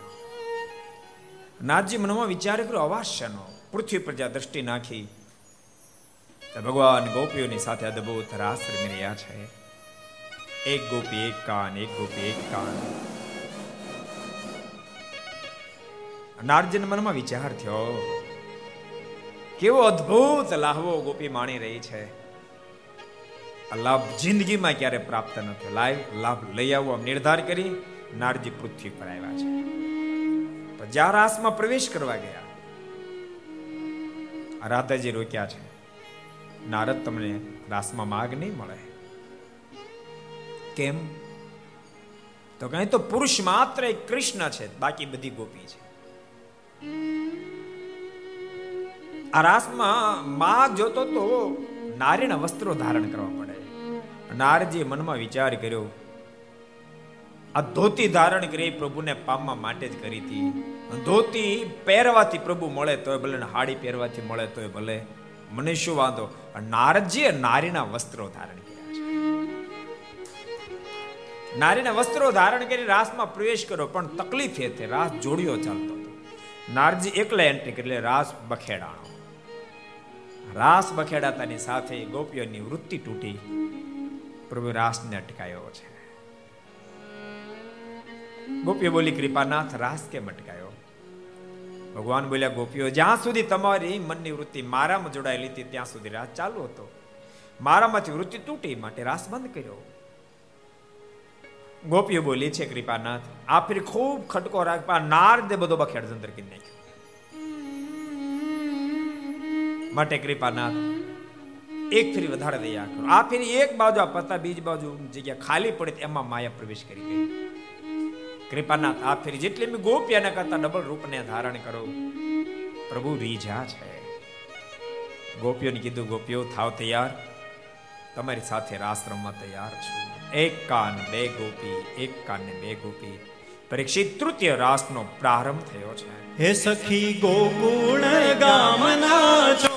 નારજી મનમાં વિચાર કર્યો, અવાજ શેનો? પૃથ્વી પર જ્યાં દ્રષ્ટિ નાખી ભગવાન ગોપીઓની સાથે અદભુત રાસ રમી રહ્યા છે. એક ગોપી એક કાન એક ગોપી એક કાન નારજન મનમાં વિચાર થયો કેવો અદ્ભુત લાહવો ગોપી માણી રહી છે. આ લાભ જિંદગીમાં ક્યારે પ્રાપ્ત ન થયો? લાઈવ લાભ લઈ આવવો નિર્ધાર કરી નારજી પૃથ્વી પર આવ્યા છે. પણ જ્યાં રાસમાં પ્રવેશ કરવા ગયા રાધાજી રોક્યા છે, નારદ, તમને રાસમાં માગ નહીં મળે. કેમ? તો કઈ તો પુરુષ માત્ર એક કૃષ્ણ છે, બાકી બધી ગોપી છે. આ રાસમાં માગ જોતો તો નારીના વસ્ત્રો ધારણ કરવા પડે. નારજીએ મનમાં વિચાર કર્યો, આ ધોતી ધારણ કરી પ્રભુને પામવા માટે જ કરી હતી. ધોતી પહેરવાથી પ્રભુ મળે તોય ભલે હાડી પહેરવાથી મળે તોય ભલે. મને શું વાંધો? નારજીએ નારીના વસ્ત્રો ધારણ કર્યા. નારીના વસ્ત્રો ધારણ કરી રાસમાં પ્રવેશ કર્યો, પણ તકલીફ એ રાસ જોડિયો ચાલતો નારજી એકલા એન્ટ્રી એટલે રાસ બખેડાણો. રાસ બખેડાતાની સાથે ગોપીઓની વૃત્તિ તૂટી. પ્રભુ રાસને અટકાયો છે. ગોપીઓ બોલી, કૃપાનાથ, રાસ કેમ અટકાયો? ભગવાન બોલ્યા, ગોપીઓ, જ્યાં સુધી તમારી મનની વૃત્તિ મારામાં જોડાયેલી હતી, ત્યાં સુધી રાસ ચાલુ હતો. મારામાંથી વૃત્તિ તૂટી માટે રાસ બંધ કર્યો. ગોપીઓ બોલી, છે કૃપાનાથ આ ફરી ખૂબ ખટકો રાખવા નારદે બધો બખેડ જંતર કરી નાખ્યો. માટે કૃપાનાથ, એક ફેરી વધારે દયા કરો. આ ફેરી એક બાજુ, આ પતા બીજ બાજુ જગ્યા ખાલી પડી એમાં માયા પ્રવેશ કરી ગઈ. કૃપાનાથ, આ ફેરી જેટલી મેં ગોપ્યાના કરતા ડબલ રૂપને ધારણ કરો. પ્રભુ રીજા છે. ગોપીઓને કીધું, ગોપીઓ, થાવ તૈયાર. તમારી સાથે રાસ રમવા તૈયાર છું. એક કાન, બે ગોપી, એક કાન ને બે ગોપી. પરીક્ષિત તૃતીય રાસનો પ્રારંભ થયો છે. હે સખી ગોકુળ ગામના છો.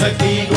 મારે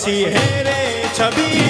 હસી રે છબીલો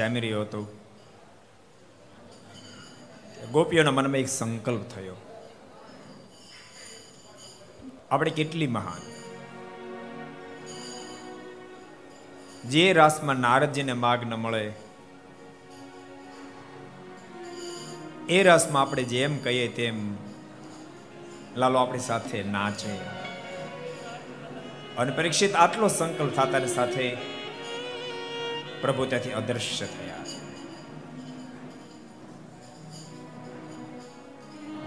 જામી રહ્યો હતો. ગોપીઓના મનમાં એક સંકલ્પ થયો. આપણે કેટલી મહાન. જે રાસમાં નારદજીને માગ ન મળે, એ રસમાં આપણે જેમ કહીએ તેમ લાલો આપણી સાથે નાચે. અને પરીક્ષિત આટલો સંકલ્પ થતાની સાથે પ્રભુ ત્યાંથી અદૃશ્ય થયા.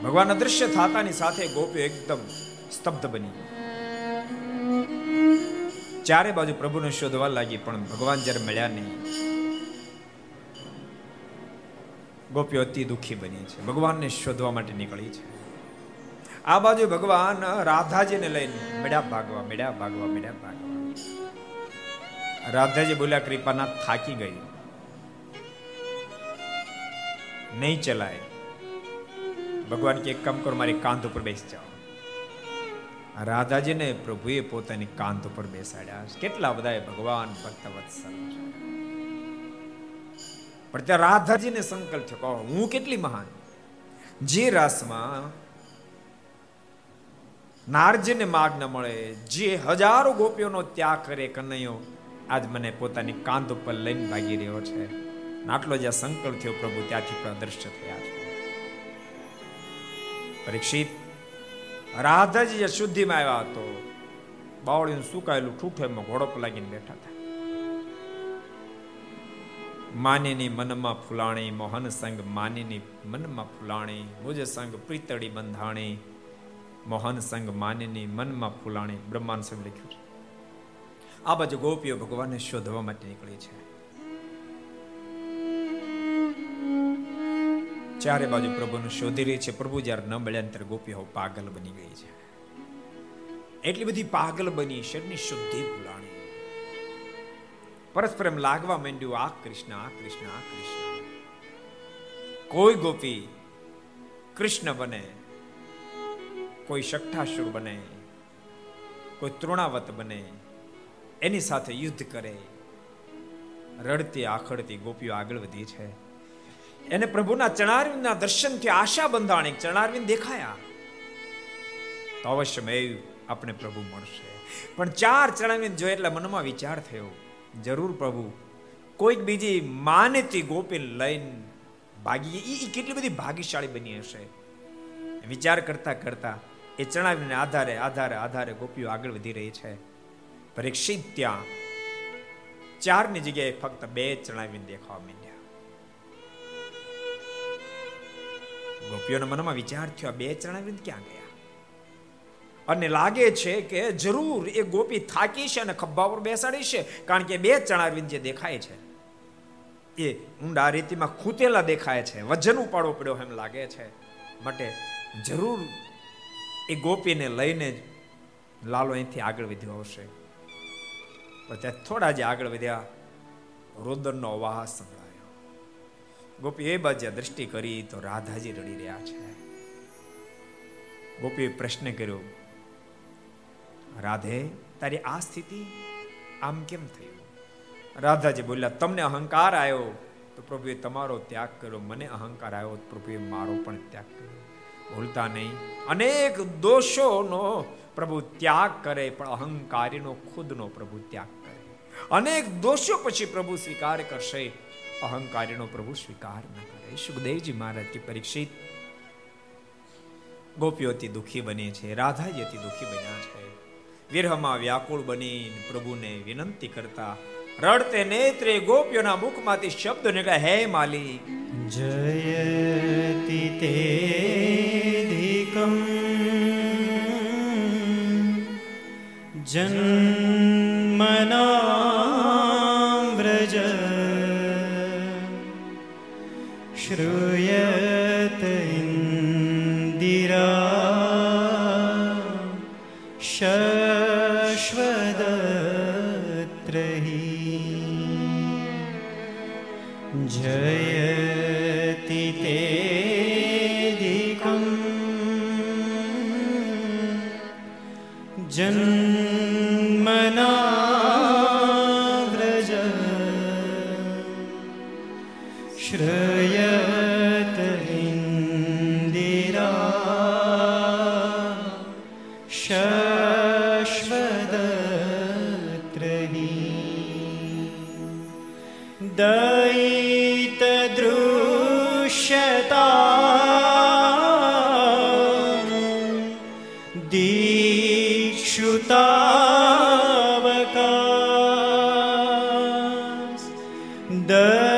ભગવાન અદૃશ્ય થતાની સાથે ગોપીઓ એકદમ સ્તબ્ધ બની ચારે બાજુ પ્રભુને શોધવા લાગી, પણ ભગવાન જ્યારે મળ્યા નહીં, ગોપીઓ અતિ દુઃખી બની છે. ભગવાનને શોધવા માટે નીકળી છે. આ બાજુ ભગવાન રાધાજીને લઈને મેળા ભાગવા મેળા ભાગવા મેળા ભાગવા. રાધાજી બોલ્યા, કૃપાનાથ થાકી ગઈ. નહીં ચલાય. ભગવાન કે એક કામ કરો, મારી કાંધ ઉપર બેસી જાઓ. રાધાજીને પ્રભુએ પોતાની કાંધ ઉપર બેસાડ્યા. કેટલા બધા ભગવાન ભક્ત વત્સલ. પણ ત્યાં રાધાજીને સંકલ્પ થયો હું કેટલી મહાન? જે રાસમાં નારજીને માર્ગ ન મળે, જે હજારો ગોપીઓનો ત્યાગ કરે કનૈયો આજ મને પોતાની કાંધ ઉપર લઈને ભાગી રહ્યો છે. આટલો જે સંકલ્પ થયો પ્રભુ, ત્યાંથી પ્રદર્શ થયા છે. પરીક્ષિત, રાધાજી જે શુદ્ધિમાં આવ્યા હતો બાવળીનું સુકાયેલું ઠૂઠો એમાં ઘોડો લાગીને બેઠા હતા. માનીની મનમાં ફૂલાણી, મોહન સંગ માનીની મનમાં ફૂલાણી મુજ સંગ પ્રીતળી બંધાણી, મોહન સંગ માનીની મનમાં ફૂલાણી, બ્રહ્માંડ સંગ લખ્યું છે. આ બાજુ ગોપીઓ ભગવાનને શોધવા માટે નીકળી છે. ચારે બાજુ પ્રભુને શોધી રહી છે. પ્રભુ જ્યારે ન મળ્યા ત્યારે ગોપીઓ પાગલ બની ગઈ છે. એટલી બધી પાગલ બની શરીરની શુદ્ધિ ભૂલાણી. પરસ્પર એમ લાગવા માંડ્યું, આ કૃષ્ણ આ કૃષ્ણ આ કૃષ્ણ. કોઈ ગોપી કૃષ્ણ બને, કોઈ શક્ઠાસુર બને, કોઈ તૃણાવત બને એની સાથે યુદ્ધ કરે, રડતી, આખડતી ગોપીઓ આગળ વધી છે. એને પ્રભુના ચણારવિંદના દર્શનથી આશા બંધાણી ચણારવિંદ દેખાયા. તો અવશ્ય મેં આપણે પ્રભુ મળશે. પણ ચાર ચણારવિંદ જોઈ એટલે મનમાં વિચાર થયો, જરૂર પ્રભુ, કોઈક બીજી માનેતી ગોપી લઈને ભાગી એ કેટલી બધી ભાગ્યશાળી બની હશે. વિચાર કરતા કરતા એ ચણાવીને આધારે આધારે આધારે ગોપીઓ આગળ વધી રહી છે. પરીક્ષિત ત્યાં ચારની જગ્યાએ ફક્ત બે ચણાવીને દેખાવા માંડ્યા. ગોપીઓના મનમાં વિચાર થયો બે ચણાવીને ક્યાં ગયા? અને લાગે છે કે જરૂર એ ગોપી થાકી છે અને ખભા પર બેસાડી છે, કારણ કે બે ચણારવિંદ જે દેખાય છે, એ ઊંડા રીતિમાં ખૂતેલા દેખાય છે, વજન ઉપાડવો પડ્યો એમ લાગે છે. માટે જરૂર એ ગોપીને લઈને લાલો અહીંથી આગળ વધ્યો હશે ત્યાં થોડા જે આગળ વધ્યા રોદનનો અવાજ સંભળાયો. ગોપી એ બાજુ દ્રષ્ટિ કરી તો રાધાજી રડી રહ્યા છે. ગોપીએ પ્રશ્ન કર્યો, રાધે, તારી આ સ્થિતિ આમ કેમ થયું રાધાજી બોલ્યા, તમને અહંકાર આવ્યો તો પ્રભુએ તમારો ત્યાગ કર્યો. મને અહંકાર આવ્યો તો પ્રભુએ મારો પણ ત્યાગ કર્યો. ભૂલતા નહીં. અનેક દોષોનો પ્રભુ ત્યાગ કરે, પણ અહંકારીનો, ખુદનો પ્રભુ ત્યાગ કરે અનેક દોષો પછી પ્રભુ સ્વીકાર કરશે. અહંકારીનો પ્રભુ સ્વીકાર ન કરે. સુખદેવજી મહારાજ પરીક્ષિત, ગોપીઓ અતિ દુઃખી બની છે, રાધાજી અતિ દુઃખી બન્યા છે. વિરહમાં વ્યાકુળ બની પ્રભુને વિનંતી કરતા, રડતે નેત્રે ગોપીઓના મુખમાંથી શબ્દ નીકળ્યા, હે માલી જયતિ તે ધીકમ વ્રજ શ્રૂયત the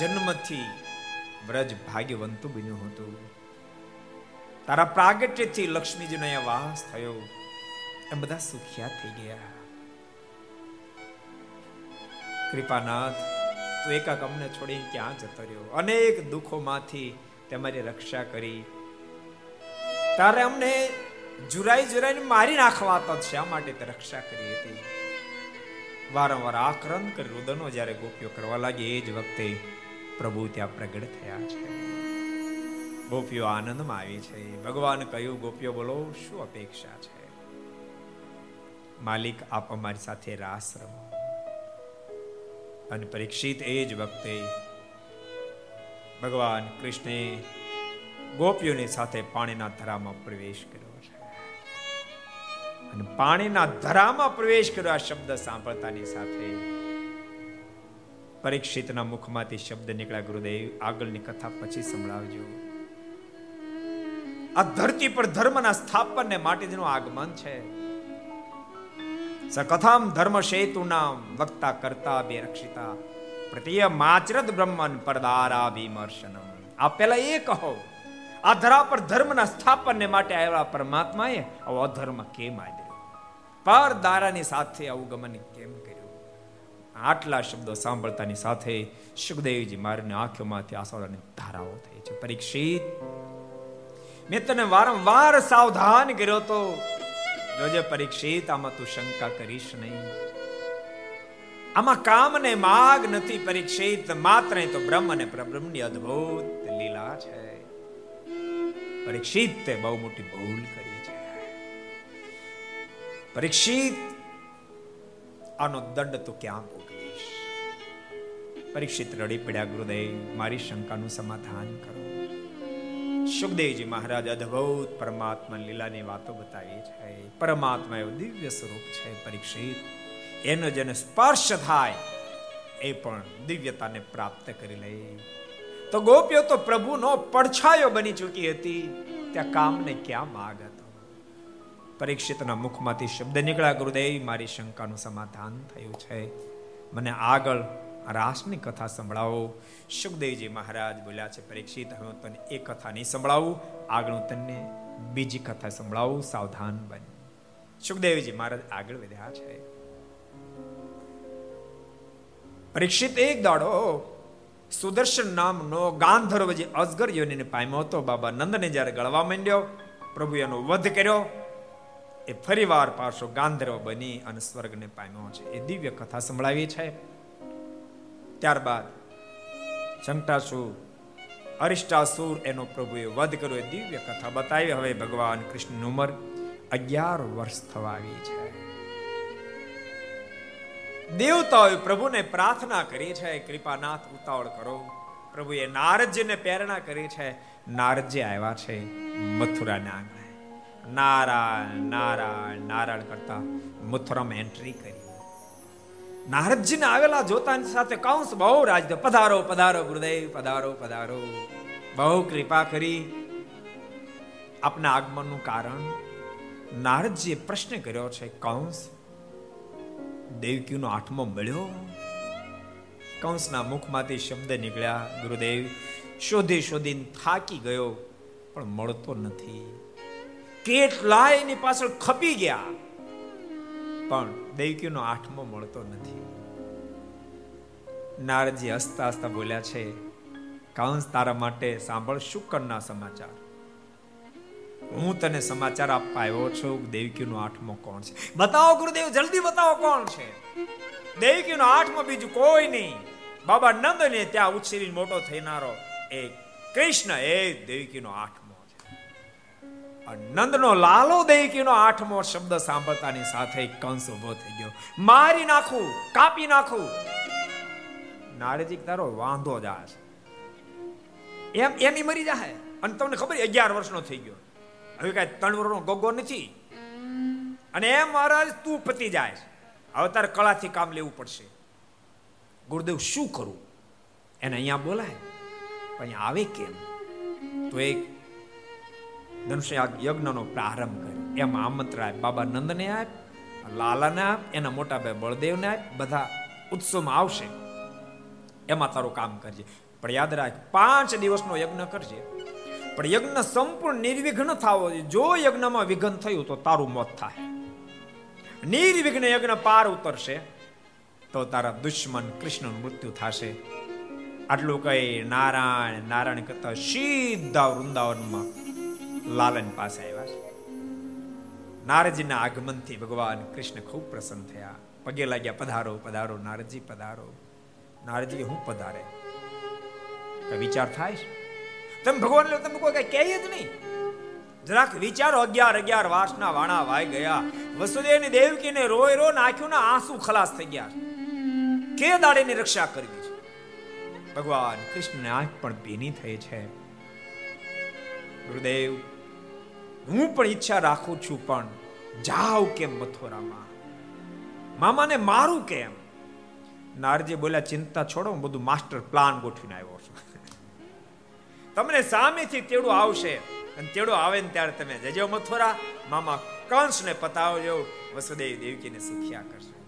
જન્મથી વ્રજ ભાગ્યવંતું બન્યું હતું. તારા પ્રાગટ્યથી લક્ષ્મીજીનો અહીંયા વાસ થયો. એમ બધા સુખિયા થઈ ગયા. કૃપાનાથ, તું એકાક અમને છોડી ક્યાં જતો રહ્યો? અનેક દુઃખોમાંથી તમારી રક્ષા કરી. તારે અમને જુરાઈ જુરાઈને મારી નાખવા તો શા માટે તે રક્ષા કરી હતી? વારંવાર આક્રંદ કરી રુદનો જ્યારે ગોપીઓ કરવા લાગી એ જ વખતે પ્રભુ ત્યાં પ્રગટ થયા છે. ગોપીઓ આનંદમાં આવી છે. ભગવાન કહ્યું, ગોપીઓ બોલો, શું અપેક્ષા છે? માલિક, આપ અમારી સાથે રાસ રમો. અને પરીક્ષિત એ જ વખતે ભગવાન કૃષ્ણે ગોપીઓની સાથે પાણીના ધરામાં પ્રવેશ કર્યો છે. અને પાણીના ધરામાં પ્રવેશ કર્યો આ શબ્દ સાંભળતાની સાથે પરીક્ષિતના મુખમાંથી શબ્દ નીકળ્યા ગુરુદેવ, આગળની કથા પછી સંભળાવજો. આ ધરતી પર ધર્મના સ્થાપનને માટે જેનું આગમન છે. સકથામ ધર્મ સેતુ નામ વક્તા કરતા બે રક્ષિતા પ્રતિય માચરત બ્રહ્મન પરદારા વિમર્શનમ આ પેલા એ કહો, આ ધરા પર ધર્મના સ્થાપનને માટે આવ્યા પરમાત્માએ આવો અધર્મ કેમ આદર્યો? પર દારાની સાથે આવું ગમન કેમ કર્યું? આટલા શબ્દો સાંભળતાની સાથે સુખદેવજી મારીને આંખોમાંથી આંસુડાની ધારાઓ થઈ છે. પરીક્ષિત, મેં તને વારંવાર સાવધાન કર્યો તો જોજે પરીક્ષિત, આમાં તું શંકા કરીશ નહીં. આમાં કામ ને માગ નથી પરીક્ષિત, માત્ર તો બ્રહ્મ અને પ્રબ્રહ્મની અદ્ભુત લીલા છે. પરીક્ષિત તે બહુ મોટી ભૂલ કરી છે. પરીક્ષિત, આનો દંડ તું ક્યાં ભોગવીશ પરીક્ષિત રડી પડ્યા ગુરુદેવ મારી શંકાનું સમાધાન કરો. સુખદેવજી મહારાજ અદ્ભુત પરમાત્મા લીલાની વાતો બતાવી છે. પરમાત્મા એવું દિવ્ય સ્વરૂપ છે, પરીક્ષિત. એનો જેને સ્પર્શ થાય, એ પણ દિવ્યતાને પ્રાપ્ત કરી લે. તો ગોપીઓ તો પ્રભુનો પડછાયો બની ચૂકી હતી, ત્યાં કામને ક્યાં માગ હતો? પરીક્ષિતના મુખમાંથી શબ્દ નીકળ્યા ગુરુદેવ મારી શંકાનું સમાધાન થયું છે. મને આગળ રાસની કથા સંભળાવો. સુખદેવજી મહારાજ બોલ્યા છે, પરીક્ષિત, હવે તને એ કથા નહીં સંભળાવું, આગળ હું તને બીજી કથા સંભળાવું, સાવધાન બન. સુખદેવજી મહારાજ આગળ વધ્યા છે. પરીક્ષિત, એક દાડો સુદર્શન નામનો ગાંધર્વ જે અજગર યોનીને પામ્યો હતો, બાબા નંદને જ્યારે ગળવા માંડ્યો પ્રભુ એનો વધ કર્યો. એ ફરીવાર પાછો ગાંધર્વ બની અને સ્વર્ગને પામ્યો છે. એ દિવ્ય કથા સંભળાવી છે. ત્યારબાદ શંકટાસુર અરિષ્ટાસુર એનો પ્રભુએ વધ કર્યો. દિવ્ય કથા બતાવી. હવે ભગવાન કૃષ્ણની ઉંમર અગિયાર વર્ષ થવા આવી છે. દેવતાઓએ પ્રભુને પ્રાર્થના કરી છે, કૃપાનાથ, ઉતાવળ કરો. પ્રભુએ નારદજીને પ્રેરણા કરી છે. નારદજી આવ્યા છે મથુરાના આંગણે. નારાયણ નારાયણ નારાયણ કરતા મથુરામાં એન્ટ્રી કરી. નારદજીને આવેલા જોતાની સાથે કૌંસ બહુ રાજ પધારો પધારો ગુરુદેવ, પધારો પધારો. બહુ કૃપા કરી. આપના આગમનનું કારણ? નારદજીએ પ્રશ્ન કર્યો છે, કૌંસ, દેવકીનો આઠમો મળ્યો? કંસના મુખમાંથી શબ્દ નીકળ્યા, ગુરુદેવ, શોધી શોધીને થાકી ગયો, પણ મળતો નથી. કેટલાય એની પાછળ ખપી ગયા. પણ દૈક્યનો આઠમો મળતો નથી. નારજી હસતા હસતા બોલ્યા છે, કંસ તારા માટે સાંભળ શુકરના સમાચાર? હું તને સમાચાર આપવા આવ્યો છું દેવકીનો આઠમો કોણ છે? બતાવો ગુરુદેવ, જલ્દી બતાવો કોણ છે? દેવકીનો આઠમો બીજું કોઈ નહીં. બાબા નંદ ને ત્યાં ઉછેરી મોટો થનારો એ કૃષ્ણ, એ દેવકીનો આઠમો નંદનો લાલો દૈકીનો આઠમો શબ્દ સાંભળતાની સાથે કંસ ઊભો થઈ ગયો. મારી નાખું, કાપી નાખું. નારજી તારો વાંધો જાય એમ એની મરી જાય અને તમને ખબર અગિયાર વર્ષનો થઈ ગયો. હવે કાંઈ ત્રણ વર્ષનો ગોગો નથી. અને એમ, મહારાજ, તું પતી જાય હવે તારે કળાથી કામ લેવું પડશે. ગુરુદેવ, શું કરું? એને અહીંયા બોલાય. પણ આવે કેમ? તો એક ધનુષ્ય યજ્ઞનો પ્રારંભ કર્યો. એમ આમંત્રણ આપ બાબા નંદને આપ લાલાને આપ એના મોટા ભાઈ બળદેવને આપ બધા ઉત્સવમાં આવશે. એમાં તારું કામ કરજે. પણ યાદ રાખ, પાંચ દિવસનો યજ્ઞ કરજે. પણ યજ્ઞ સંપૂર્ણ નિર્વિઘ્ન થવો. જો યજ્ઞમાં વિઘ્ન થયું તો તારું મોત થાય. નિર્વિઘ્ન યજ્ઞ પાર ઉતરશે તો તારા દુશ્મન કૃષ્ણનું મૃત્યુ થશે. આટલું કહી નારાયણ નારાયણ કરતા સીધા વૃંદાવનમાં લાલન પાસે આવ્યા છે. નારજીના આગમનથી ભગવાન કૃષ્ણ ખૂબ પ્રસન્ન થયા. પગે લાગ્યા, પધારો પધારો નારદજી પધારો. નારજી હું પધારે? વિચાર થાય છે. તમે ભગવાન લો, તમે કોઈ કઈ કહે જ નહીં. જરાક વિચારો, અગિયાર અગિયાર વાસના વાણા વાઈ ગયા. વસુદેવની દેવકીને રોય રો નાખ્યું ને આંસુ ખલાસ થઈ ગયા કે દાડેની રક્ષા કરવી છે? ભગવાન કૃષ્ણ આંખ પણ ભીની થઈ છે. ગુરુદેવ હું પણ ઈચ્છા રાખું છું પણ જાવ કેમ મથુરામાં? મામાને મારું કેમ? નારજી બોલ્યા, ચિંતા છોડો, હું બધું માસ્ટર પ્લાન ગોઠવીને આવ્યો છું. તમને સામેથી તેડું આવશે અને તેડું આવે ને ત્યારે તમે જજો મથુરા. મામા કંસને પતાવજો, વસુદેવ દેવકીને સુખિયા કરશે.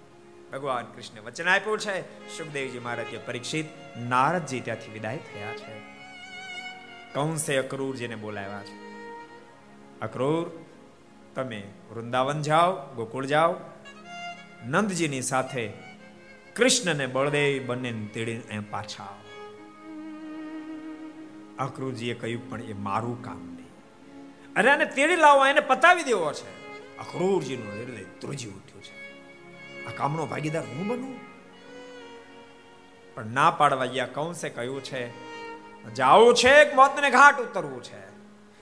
ભગવાન કૃષ્ણ વચન આપ્યું છે. સુખદેવજી મહારાજ પરીક્ષિત, નારદજી ત્યાંથી વિદાય થયા છે. કંસે અક્રૂરજીને બોલાવ્યા છે. અક્રૂર, તમે વૃંદાવન જાઓ, ગોકુળ જાઓ. નંદજીની સાથે કૃષ્ણને બળદેવ બંને તેડીને પાછા આવો. અક્રૂરજીએ કહ્યું, પણ એ મારું કામ નહીં. અરે, આને તેડી લાવવા એને પતાવી દેવો છે. અક્રૂરજીનું હૃદય ધ્રુજી ઉઠ્યું છે. આ કામનો ભાગીદાર હું બનું? પણ ના પાડવા ગયા કંસે કહ્યું છે જાવું છે એક મોતને ઘાટ ઉતરવું છે.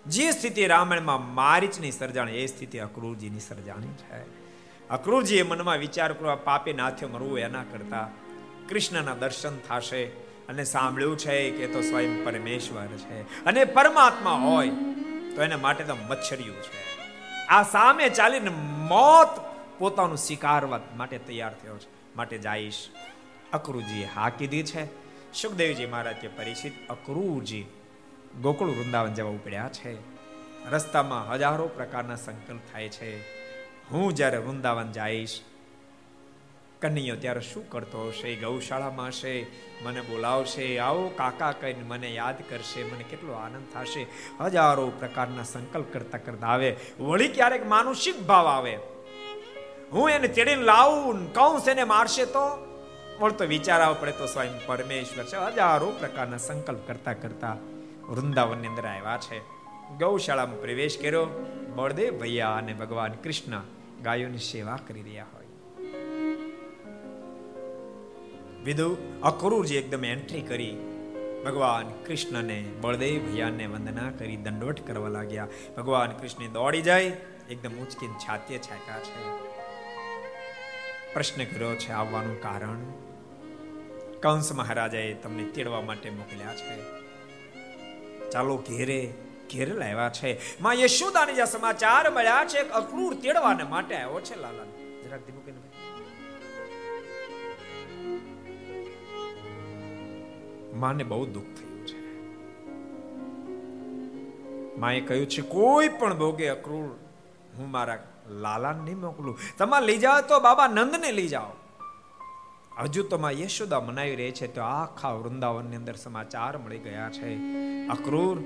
જે સ્થિતિ રામાયણમાં મારીચની સર્જાણી, એ સ્થિતિ અક્રૂરજીની સર્જાણી છે. અક્રૂરજીએ મનમાં વિચાર કરવા પાપે નાથે મરવું એના કરતા કૃષ્ણના દર્શન થશે અને સાંભળ્યું છે કે તો સ્વયં પરમેશ્વર છે. અને પરમાત્મા હોય તો એના માટે તો મચ્છરિયું છે. આ સામે ચાલીને મોત પોતાનું સ્વીકારવા માટે તૈયાર થયો છે. માટે જાઈશ. અક્રૂરજીએ હા કીધી છે. સુખદેવજી મહારાજ પરિચિત અક્રૂરજી ગોકુળ વૃંદાવન જવા ઉપડ્યા છે. રસ્તામાં હજારો પ્રકારના સંકલ્પ થાય છે. હું જ્યારે વૃંદાવન જઈશ કનૈયો ત્યારે શું કરતો હશે? ગૌશાળામાં હશે, મને બોલાવશે, આવો કાકા કહીને મને યાદ કરશે, મને કેટલો આનંદ થશે. હજારો પ્રકારના સંકલ્પ કરતા કરતા આવે. વળી ક્યારેક માનુષિક ભાવ આવે. હું એને ચડીને લાવું કૌંસ એને મારશે તો? વળતો વિચાર આવ પડે તો સ્વયં પરમેશ્વર છે. હજારો પ્રકારના સંકલ્પ કરતા કરતા વૃંદાવનની અંદર આવ્યા છે. ગૌશાળામાં પ્રવેશ કર્યો. બળદેવ ભૈયા અને ભગવાન કૃષ્ણ ગાયોની સેવા કરી રહ્યા હોય. વિદુ અક્રૂરજી એકદમ એન્ટ્રી કરી, ભગવાન કૃષ્ણને, બળદેવ ભૈયાને વંદના કરી દંડોટ કરવા લાગ્યા. ભગવાન કૃષ્ણ દોડી જાય, એકદમ ઉચકીને છાતીએ છાંકા છે. પ્રશ્ન કર્યો છે, આવવાનું કારણ? કંસ મહારાજાએ તમને તેડવા માટે મોકલ્યા છે. ચાલો ઘેરે ઘેરે લાવ્યા છે. માં યશોદાને જે સમાચાર મળ્યા છે અક્રૂર તેડવાને માટે આવ્યો છે, લાલા. જરાક ધીમું કહીને માને બહુ દુઃખ થયું છે. માએ કહ્યું છે, કોઈ પણ ભોગે અક્રૂર હું મારા લાલાને નહીં મોકલું. તમારે લઈ જાઓ તો બાબા નંદને લઈ જાઓ. હજુ તો માં યશોદા મનાવી રહી છે તો આખા વૃંદાવનની અંદર સમાચાર મળી ગયા છે. અક્રૂર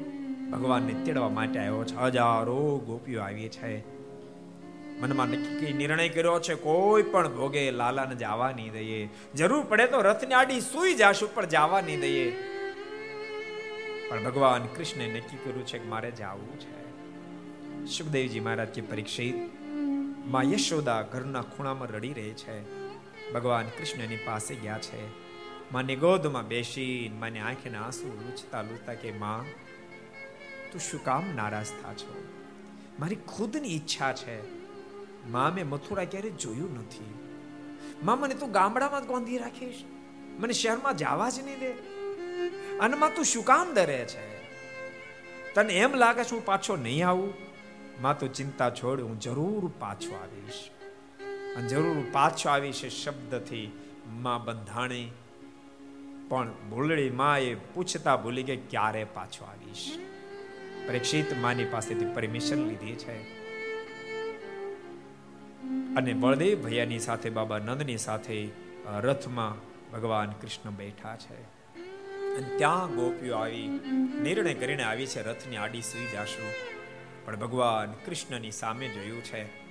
ભગવાનને તેડવા માટે આવ્યો છે. હજારો ગોપીઓ આવી છે. મનમાં નક્કી નિર્ણય કર્યો છે, કોઈ પણ ભોગે લાલાને જવા નહીં દઈએ. જરૂર પડે તો રથની આડી સુઈ જાશું, પણ જવા નહીં દઈએ. પણ ભગવાન કૃષ્ણે નક્કી કર્યું છે કે મારે જવું છે. સુખદેવજી મહારાજ કે પરીક્ષિતમાં યશોદા ઘરના ખૂણામાં રડી રહી છે. ભગવાન કૃષ્ણની પાસે ગયા છે. માની ગોદમાં બેસી માની આંખેના આંસુ લૂછતા લૂછતા કે, માં, તું શું કામ નારાજ થા છો? મારી ખુદની ઈચ્છા છે. માં, મેં મથુરા ક્યારે જોયું નથી. માં, મને તું ગામડામાં જ ગોંધી રાખીશ. મને શહેરમાં જવા જ નહીં દે. અને માં, તું શું કામ ડરે છે? તને એમ લાગે છે હું પાછો નહીં આવું? માં, તું ચિંતા છોડ, હું જરૂર પાછો આવીશ. અને જરૂર પાછો આવી છે શબ્દથી માં બંધાણી. પણ ભૂલડી માં એ પૂછતા ભૂલી કે ક્યારે પાછો આવીશ? પરીક્ષિત માની પાસેથી પરમિશન લીધી છે. અને બળદેવ ભૈયાની સાથે, બાબા નંદની સાથે રથમાં ભગવાન કૃષ્ણ બેઠા છે. અને ત્યાં ગોપીઓ આવી, નિર્ણય કરીને આવી છે, રથની આડી સુઈ જાશું. પણ ભગવાન કૃષ્ણની સામે જોયું છે.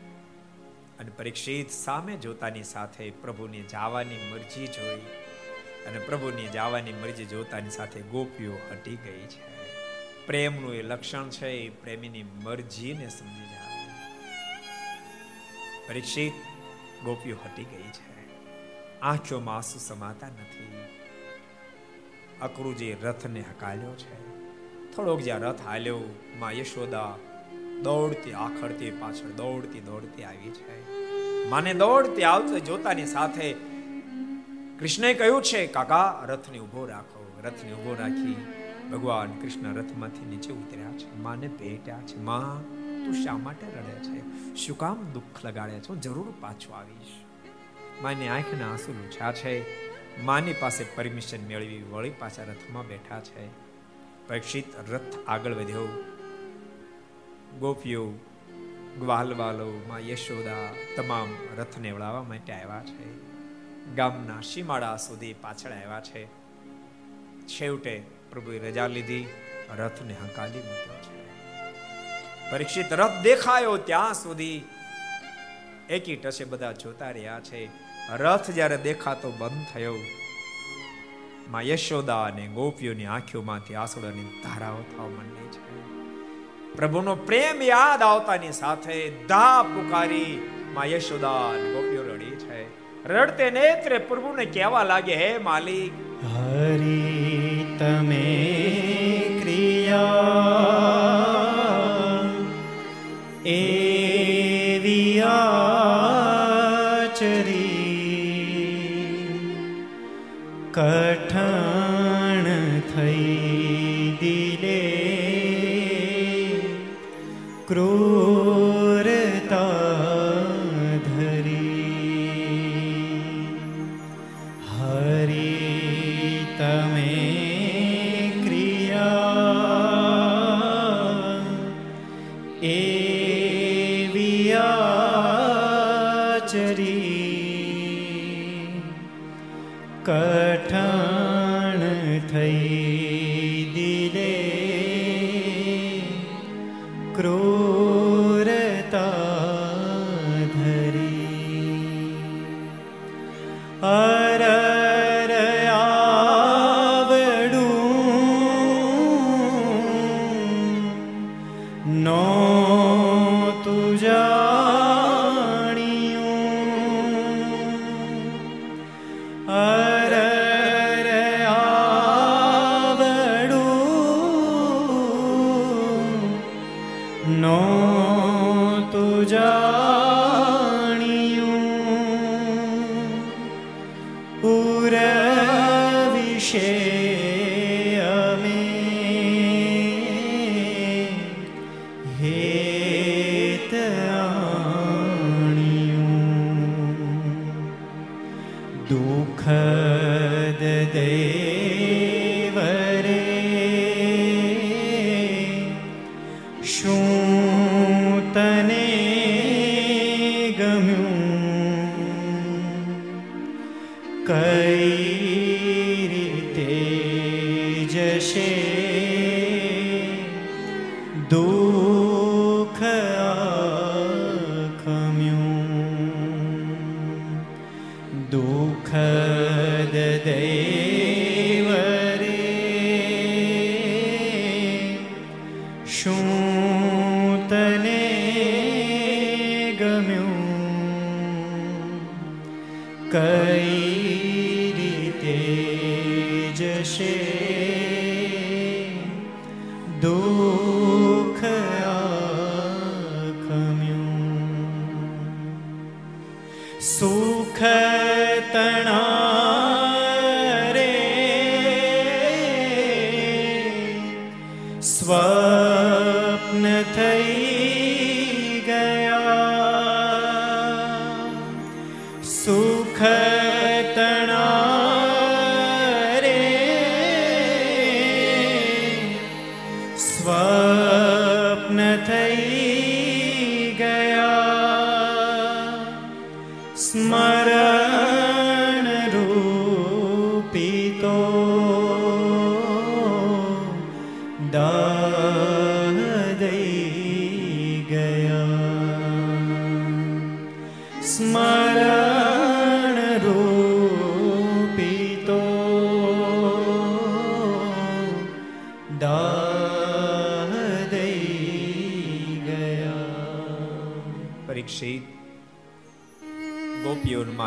અને પરીક્ષિત સામે જોતાની સાથે પ્રભુની જાવાની મરજી જોઈ અને પ્રભુની જાવાની મરજી જોતાની સાથે ગોપીઓ હટી ગઈ છે. પ્રેમનું એ લક્ષણ છે, એ પ્રેમીની મરજીને સમજી જાય. પરીક્ષિત ગોપીઓ હટી ગઈ છે. આંખોમાં આંસુ સમાતા નથી. અક્રુજી રથને હકાલ્યો છે. થોડોક જ્યાં રથ હાલ્યો, માં યશોદા દોડતી, આખડતી, પાછળ દોડતી દોડતી આવી છે. માને દોડતી આવતી જોતાની સાથે. કૃષ્ણએ કહ્યું છે, કાકા, રથને ઊભો રાખો, રથને ઊભો રાખી. ભગવાન કૃષ્ણ રથમાંથી નીચે ઉતર્યા છે. માને ભેટ્યા છે. માં, તું શા માટે રડે છે? શું કામ દુઃખ લગાડે છે? હું જરૂર પાછો આવીશ. માની આંખના આંસુ લૂછ્યા છે. માની પાસે પરમિશન મેળવી વળી પાછા રથમાં બેઠા છે. પરીક્ષિત રથ આગળ વધ્યો. ગોપીઓ ગ્વાલવાલો માં યશોદા તમામ રથને વળાવવા માટે આવ્યા છે. ગામના સીમાડા સુધી પાછળ આવ્યા છે. છેવટે પ્રભુએ રજા લીધી, રથને હંકાલી મૂક્યો છે. પરીક્ષિત રથ દેખાયો ત્યાં સુધી. એકી ટસે બધા જોતા રહ્યા છે. રથ જ્યારે દેખાતો બંધ થયો, માં યશોદા અને ગોપીઓની આંખોમાંથી આંસુડાની ધારાઓ થવા માંડી છે. પ્રભુનો પ્રેમ યાદ આવતાની સાથે ધા પુકારી માં યશોદા ગોપીઓ રડી છે. રડતે નેત્રે પ્રભુને કહેવા લાગે, હે માલિક, હરી, તમે ક્રિયા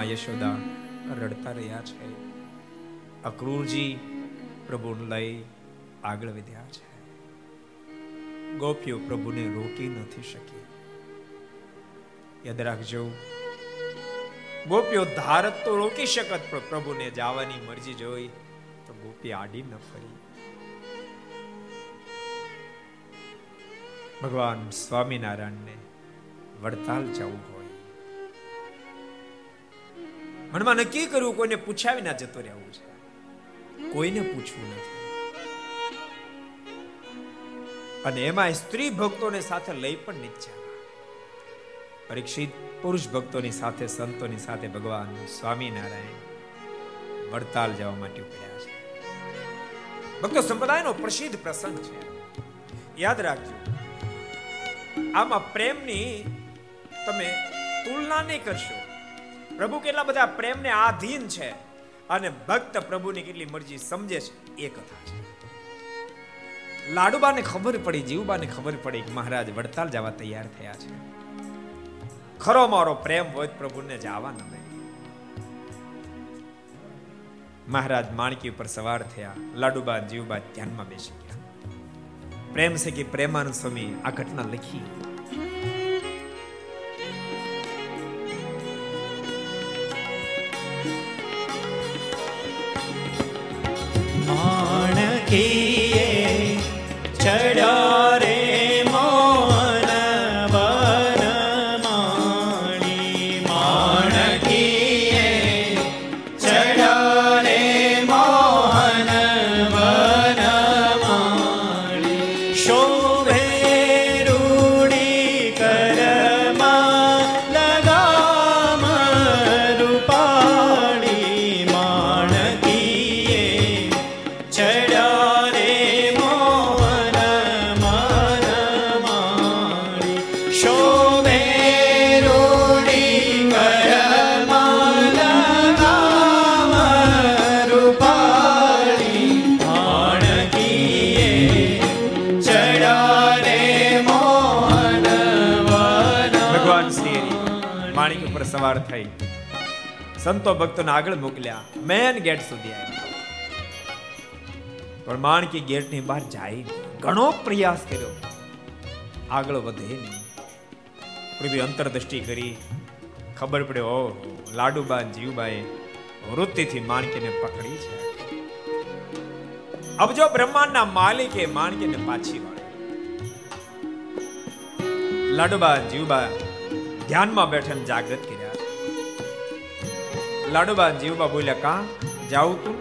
ગોપીઓમાં યશોદા રડતા રહ્યા છે. અક્રૂરજી પ્રભુને લઈ આગળ વધ્યા છે. ગોપીઓ પ્રભુને રોકી નથી શકી. યાદ રાખજો, ગોપીઓ ધારત તો રોકી શકત, પણ પ્રભુને જવાની મરજી જોઈ તો ગોપી આડી ન ફરી. ભગવાન સ્વામિનારાયણને વડતાલ જવું મનમાં નક્કી કર્યું કોઈને પૂછ્યા વિના જતો રહેવું છે. કોઈને પૂછવું નથી. અને એમાં સ્ત્રી ભક્તોને સાથે લઈ પણ જવા પરીક્ષિત પુરુષ ભક્તોની સાથે સંતોની સાથે ભગવાન સ્વામિનારાયણ વડતાલ જવા માટે ઉપડ્યા છે. ભક્તો સંપ્રદાયનો પ્રસિદ્ધ પ્રસંગ છે. યાદ રાખજો. આમાં પ્રેમની તમે તુલના નહીં કરશો. પ્રભુ કેટલા બધા પ્રેમને આધીન છે અને ભક્ત પ્રભુની કેટલી મરજી સમજે છે, એ કથા છે. લાડુબાને ખબર પડી, જીવબાને ખબર પડી કે મહારાજ વડતાલ જવા તૈયાર થયા છે. ખરો મારો પ્રેમ હોય પ્રભુને જવા ન દે. મહારાજ માણકી ઉપર સવાર થયા, લાડુબા જીવબા ધ્યાનમાં બેસી ગયા. પ્રેમ છે કે પ્રેમાનંદ સ્વામી આ ઘટના લખી માણકીએ ચડ્યા સંતો ભક્તોને આગળ મોકલ્યા, મેન ગેટ સુધી આવ્યા. પણ માણકી ગેટની બહાર જાય, ઘણો પ્રયાસ કર્યો. આગળ વધે નહીં. પ્રભુ અંતરદ્રષ્ટિ કરી. ખબર પડે ઓ લાડુબા જીવબાએ વૃત્તિથી માણકીને પકડી છે. અબજો બ્રહ્માંડના માલિકે માણકીને પાછી વાળી. લાડુબા જીવબા ધ્યાનમાં બેઠા જાગૃત કર્યા લાડુબા જીવબા બોલ્યા, કા? જાઉં તું?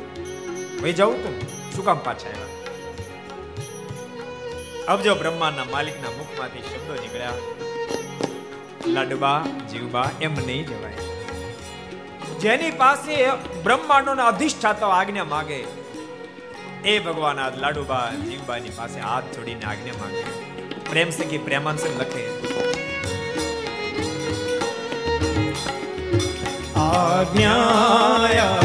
ભાઈ જાઉં તું? શું કામ પાછા આવ્યા? અબજો બ્રહ્માના માલિકના મુખમાંથી શબ્દો નીકળ્યા. લાડુબા જીવબા એમ નહીં જવાય. જેની પાસે બ્રહ્માંડોના અધિષ્ઠાતા આજ્ઞા માગે, એ ભગવાન આ લાડુબા જીવબાની પાસે હાથ જોડીને આજ્ઞા માંગે. પ્રેમ સખી પ્રેમાનસન લખે. આજ્ઞાયા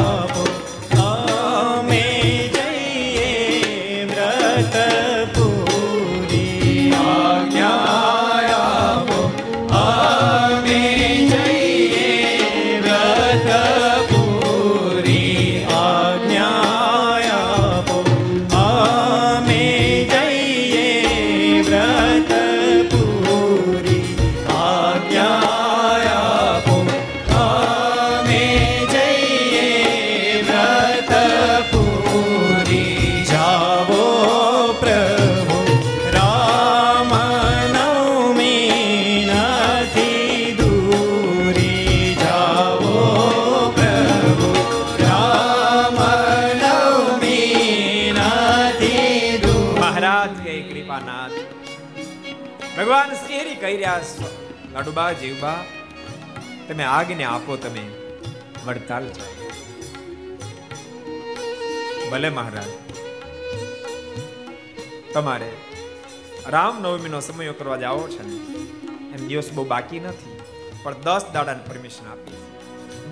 લાડુબા જીવબા. તમે આગને આપો, તમે વડતાલ ભલે મહારાજ. તમારે રામનવમીનો સમયો કરવા જાવો છે ને, એમ દિવસ બહુ બાકી નથી, પણ દસ દાડાને પરમિશન આપી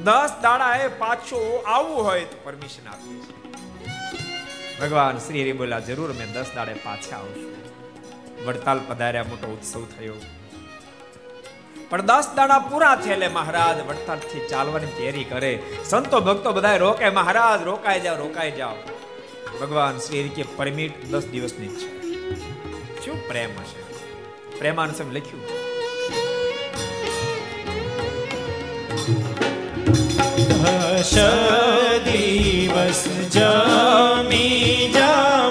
દસ દાડા એ પાછું આવવું હોય તો પરમિશન આપી ભગવાન શ્રી હરિ બોલા જરૂર, મેં દસ દાડે પાછા આવશું. વડતાલ પધાર્યા, મોટો ઉત્સવ થયો. પણ દસ દાડા પૂરા છે એટલે મહારાજ વડતાલથી ચાલવાની તૈયારી કરે. સંતો ભક્તો બધા રોકે, મહારાજ, રોકાઈ જાઓ રોકાઈ જાઓ. ભગવાન શ્રી કે પરમિટ દસ દિવસની છે. શું પ્રેમ હશે? પ્રેમાનુસમ લખ્યું. દિવસ જમી જમાડી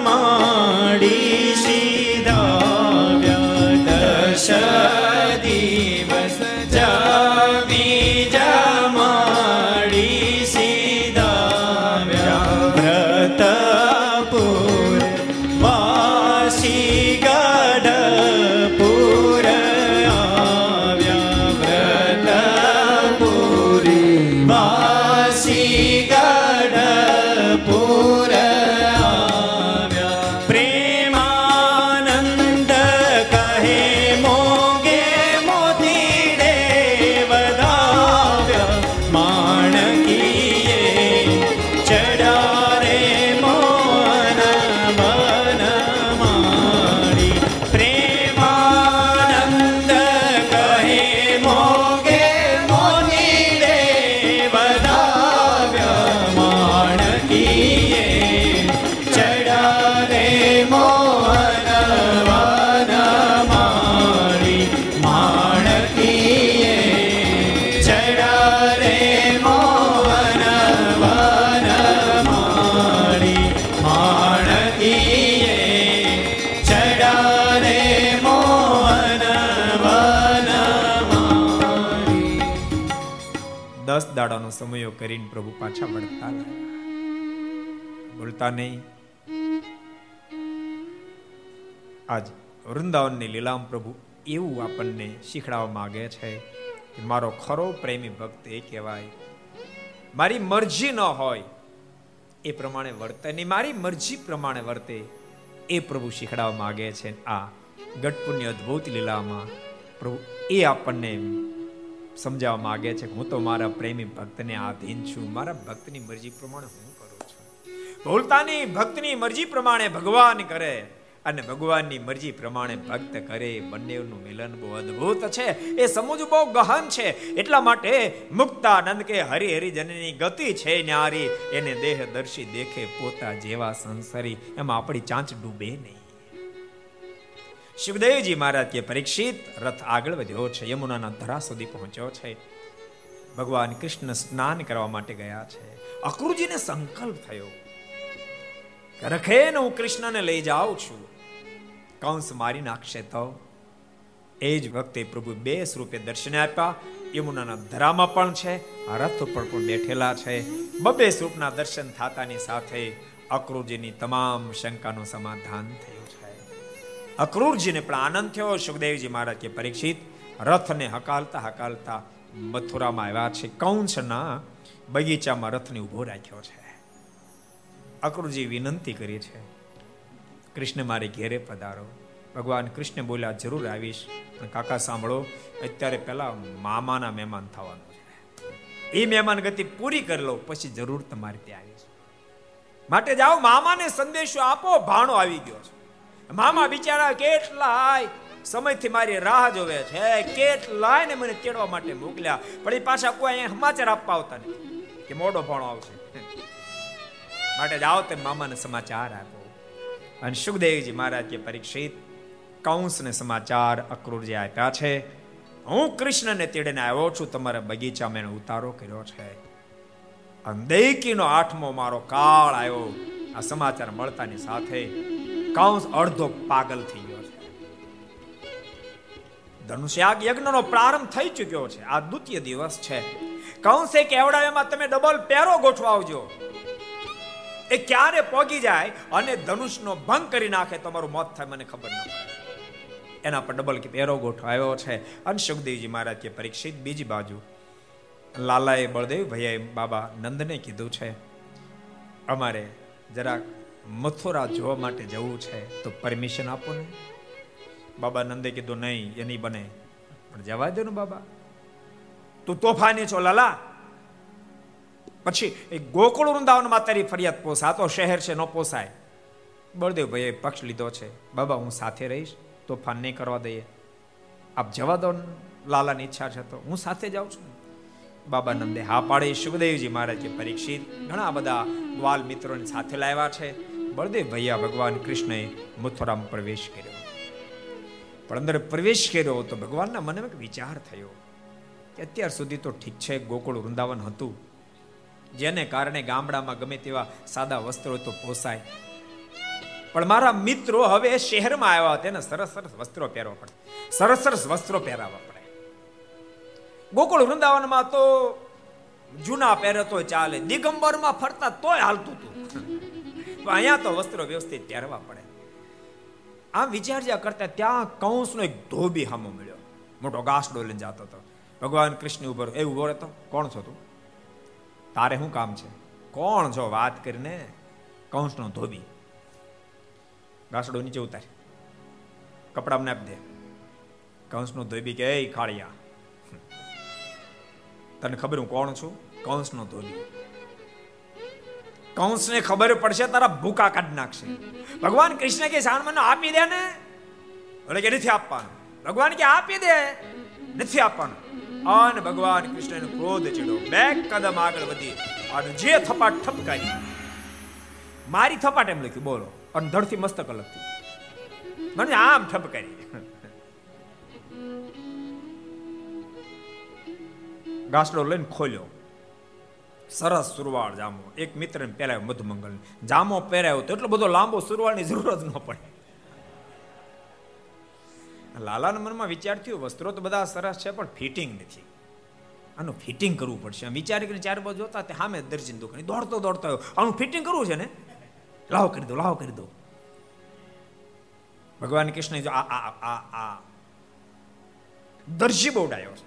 સમયો કરીને પ્રભુ પાછા વળતા. બોલતા નહીં. આજ વૃંદાવનની લીલામ પ્રભુ એવું આપણને શીખડાવવા માંગે છે કે મારો ખરો પ્રેમી ભક્ત એ કહેવાય, મારી મરજી ન હોય. એ પ્રમાણે વર્તે ને મારી મરજી પ્રમાણે વર્તે. એ પ્રભુ શીખડાવવા માંગે છે. આ ગઢપુરની અદ્ભુત લીલામાં પ્રભુ એ આપણને સમજાવવા માંગે છે હું તો મારા પ્રેમી ભક્તને આધીન છું. મારા ભક્તની મરજી પ્રમાણે હું કરું છું. ભૂલતાની ભક્તની મરજી પ્રમાણે ભગવાન કરે અને ભગવાનની મરજી પ્રમાણે ભક્ત કરે. બંનેનું મિલન બહુ અદ્ભુત છે. એ સમજવું બહુ ગહન છે. એટલા માટે મુક્તાનંદ કે હરિ હરિજનની ગતિ છે ન્યારી. એને દેહ દર્શી દેખે પોતા જેવા સંસારી. એમાં આપણી ચાંચ ડૂબે નહીં. શિવદેવજી મહારાજ કે પરીક્ષિત રથ આગળ વધ્યો છે, યમુનાના ધરા સુધી પહોંચ્યો છે. ભગવાન કૃષ્ણ સ્નાન કરવા માટે ગયા છે. અક્રુજીને સંકલ્પ થયો રખેને હું કૃષ્ણને લઈ જાઉં છું. કંસ મારી નાખશે તો. એ જ વખતે પ્રભુ બે સ્વરૂપે દર્શન આપ્યા. યમુનાના ધરામાં પણ છે રથ ઉપર પણ બેઠેલા છે. બબે સ્વરૂપના દર્શન થતાની સાથે અક્રૂરજીની તમામ શંકાનું સમાધાન થયું. અક્રૂરજીને પણ આનંદ થયો. સુખદેવજી મહારાજ કે પરીક્ષિત, રથને હકાલતા હકાલતા મથુરામાં આવ્યા છે. કંસના બગીચામાં રથને ઊભો રાખ્યો છે. અક્રૂરજી વિનંતી કરી છે, કૃષ્ણ મારે ઘેરે પધારો. ભગવાન કૃષ્ણ બોલ્યા, જરૂર આવીશ. પણ કાકા સાંભળો, અત્યારે પહેલા મામાના મહેમાન થવાનું છે. એ મહેમાન ગતિ પૂરી કરી લો, પછી જરૂર તમારે ત્યાં આવીશ. માટે જાઓ, મામાને સંદેશો આપો, ભાણો આવી ગયો છે. મામા બિચારા કેટલાય સમયથી મારી રાહ જોવે છે. કેટલાય ને મને તેડવા માટે મોકલ્યા. પણ એ પાછા કોઈ અહીંયા સમાચાર આપવા આવતા નથી. કે મોડો ભાણો આવશે. માટે જાઓ તે મામાને સમાચાર આપો અને સુખદેવજી મહારાજ કે પરીક્ષિત કંસને સમાચાર અક્રૂરજી આપ્યા છે. હું કૃષ્ણને તેડીને આવ્યો છું. તમારા બગીચામાં એને ઉતારો કર્યો છે. દેકીનો આઠમો મારો કાળ આવ્યો. આ સમાચાર મળતાની સાથે કંસ અડધો પાગલ થઈ ગયો છે. ધનુષ્યાગ યજ્ઞનો પ્રારંભ થઈ ચુક્યો છે. આ દ્વિતીય દિવસ છે. કંસે કેવડાવ્યામાં તમે ડબલ પેરો ગોઠવાવજો એ ક્યારે પોગી જાય અને ધનુષનો ભંગ કરી નાખે તમારું મોત થાય મને ખબર ન પડે. એના પર ડબલ પેરો ગોઠવાયો છે. અને સુખદેવજી મહારાજ કે પરીક્ષિત બીજી બાજુ. લાલાએ બળદેવ ભૈયાએ બાબા નંદને કીધું છે, અમારે જરાક મથુરા જોવા માટે જવું છે, તો પરમિશન આપો ને. બાબા નંદે કીધું, નહીં, એ નહીં બને. પણ જવા દે ને બાબા. તું તોફાની છો, લાલા. પછી એ ગોકુળ વૃંદાવનમાં તારી ફરિયાદ પોસા તો શહેર છે, ન પોસાય. બળદેવ ભાઈએ પક્ષ લીધો છે. બાબા, હું સાથે રહીશ. તોફાન નહીં કરવા દઈએ. આપ જવા દો લાલાની ઈચ્છા છે તો. હું સાથે જાઉં છું. બાબા નંદે હા પાડે. સુખદેવજી મહારાજ પરીક્ષિત. ઘણા બધા ગ્વાલ મિત્રોને સાથે લાવ્યા છે. બળદેવ ભૈયા ભગવાન કૃષ્ણએ મથુરામ પ્રવેશ કર્યો. પણ અંદર પ્રવેશ કર્યો તો ભગવાનના મનમાં એક વિચાર થયો કે અત્યાર સુધી તો ઠીક છે, ગોકુળ વૃંદાવન હતું. જેને કારણે ગામડામાં ગમે તેવા સાદા વસ્ત્રો તો પોસાય. પણ મારા મિત્રો હવે શહેરમાં આવ્યા તેને સરસ સરસ વસ્ત્રો પહેરવા પડે. સરસ સરસ વસ્ત્રો પહેરાવવા પડે. ગોકુળ વૃંદાવનમાં તો જૂના પહેરે તો ચાલે, દિગંબરમાં ફરતા તોય હાલતું હતું. અહીંયા તો વસ્ત્રો વ્યવસ્થિત પહેરવા પડે. આમ વિચાર્યા કરતા ત્યાં કૌંસનો એક ધોબી હામો મળ્યો. મોટો ગાસડો લઈને જતો હતો. ભગવાન કૃષ્ણ ઉપર એવું ઊભો રહેતો કોણ છો તું? તારે શું કામ છે? કોણ છો વાત કરીને કૌંસનો ધોબી? ગાસડો નીચે ઉતારી કપડા મને આપી દે. કંસનો ધોબી કે, એ ખાળિયા. તને ખબર હું કોણ છું? કંસનો ધોબી. કંસને ખબર પડશે, તારા ભૂકા કાઢી નાખશે. ભગવાન કૃષ્ણ કે સાણમાં આપી દે ને? એટલે કે નથી આપવાનું. ભગવાન કે આપી દે, નથી આપવાનું. અને ભગવાન કૃષ્ણનો ક્રોધ ચડ્યો. બે કદમ આગળ વધી. અને જે થપાટ ઠપકારી, મારી થપાટ એમ લખ્યું, બોલો. અને ધડથી મસ્તક લખતી મને આમ ઠપકારી. ગાસડો લઈને ખોલ્યો. સરસ સુરવાળ જામો. એક મિત્ર પહેરાયો મધુમંગલ જામો પહેરાયો તો એટલો બધો લાંબો સુરવાળની જરૂર જ ન પડે. લાલાના મનમાં વિચાર થયો, વસ્ત્રો તો બધા સરસ છે, પણ ફિટિંગ નથી. આનું ફિટિંગ કરવું પડશે. વિચાર કરીને ચાર બાજુ જોતા તે સામે દર્જીન દુકાન. દોડતો દોડતો આનું ફિટિંગ કરવું છે ને? લાવો કરી દો, લાવો કરી દો. ભગવાન કૃષ્ણ જો આ આ આ આ દરજી બહુ છે.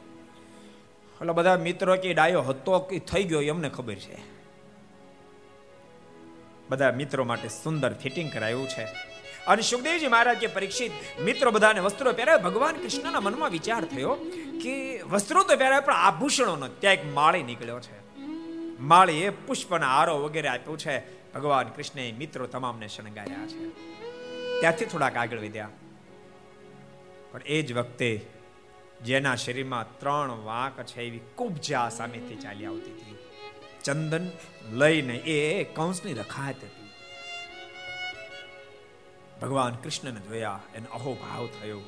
એટલે બધા મિત્રો કે ડાયો હતો કે થઈ ગયો એમને ખબર છે. બધા મિત્રો માટે સુંદર ફિટિંગ કરાયું છે. અને સુખદેવજી મહારાજ કે પરીક્ષિત, મિત્રો બધાને વસ્ત્રો પહેરાવે. ભગવાન કૃષ્ણના મનમાં વિચાર થયો કે વસ્ત્રો તો પહેરાવે, પણ આભૂષણો ન ત્યાં એક માળી નીકળ્યો છે. માળીએ પુષ્પના હારો વગેરે આપ્યું છે. ભગવાન કૃષ્ણે મિત્રો તમામને શણગાર્યા છે. ત્યાંથી થોડાક આગળ વધ્યા. પણ એ જ વખતે જેના શરીરમાં ત્રણ વાંક છે એવી કુબજા સામેથી ચાલી આવતી હતી. ચંદન લઈને એ કંસની રખાત હતી. ભગવાન કૃષ્ણને જોયા એને અહોભાવ થયો.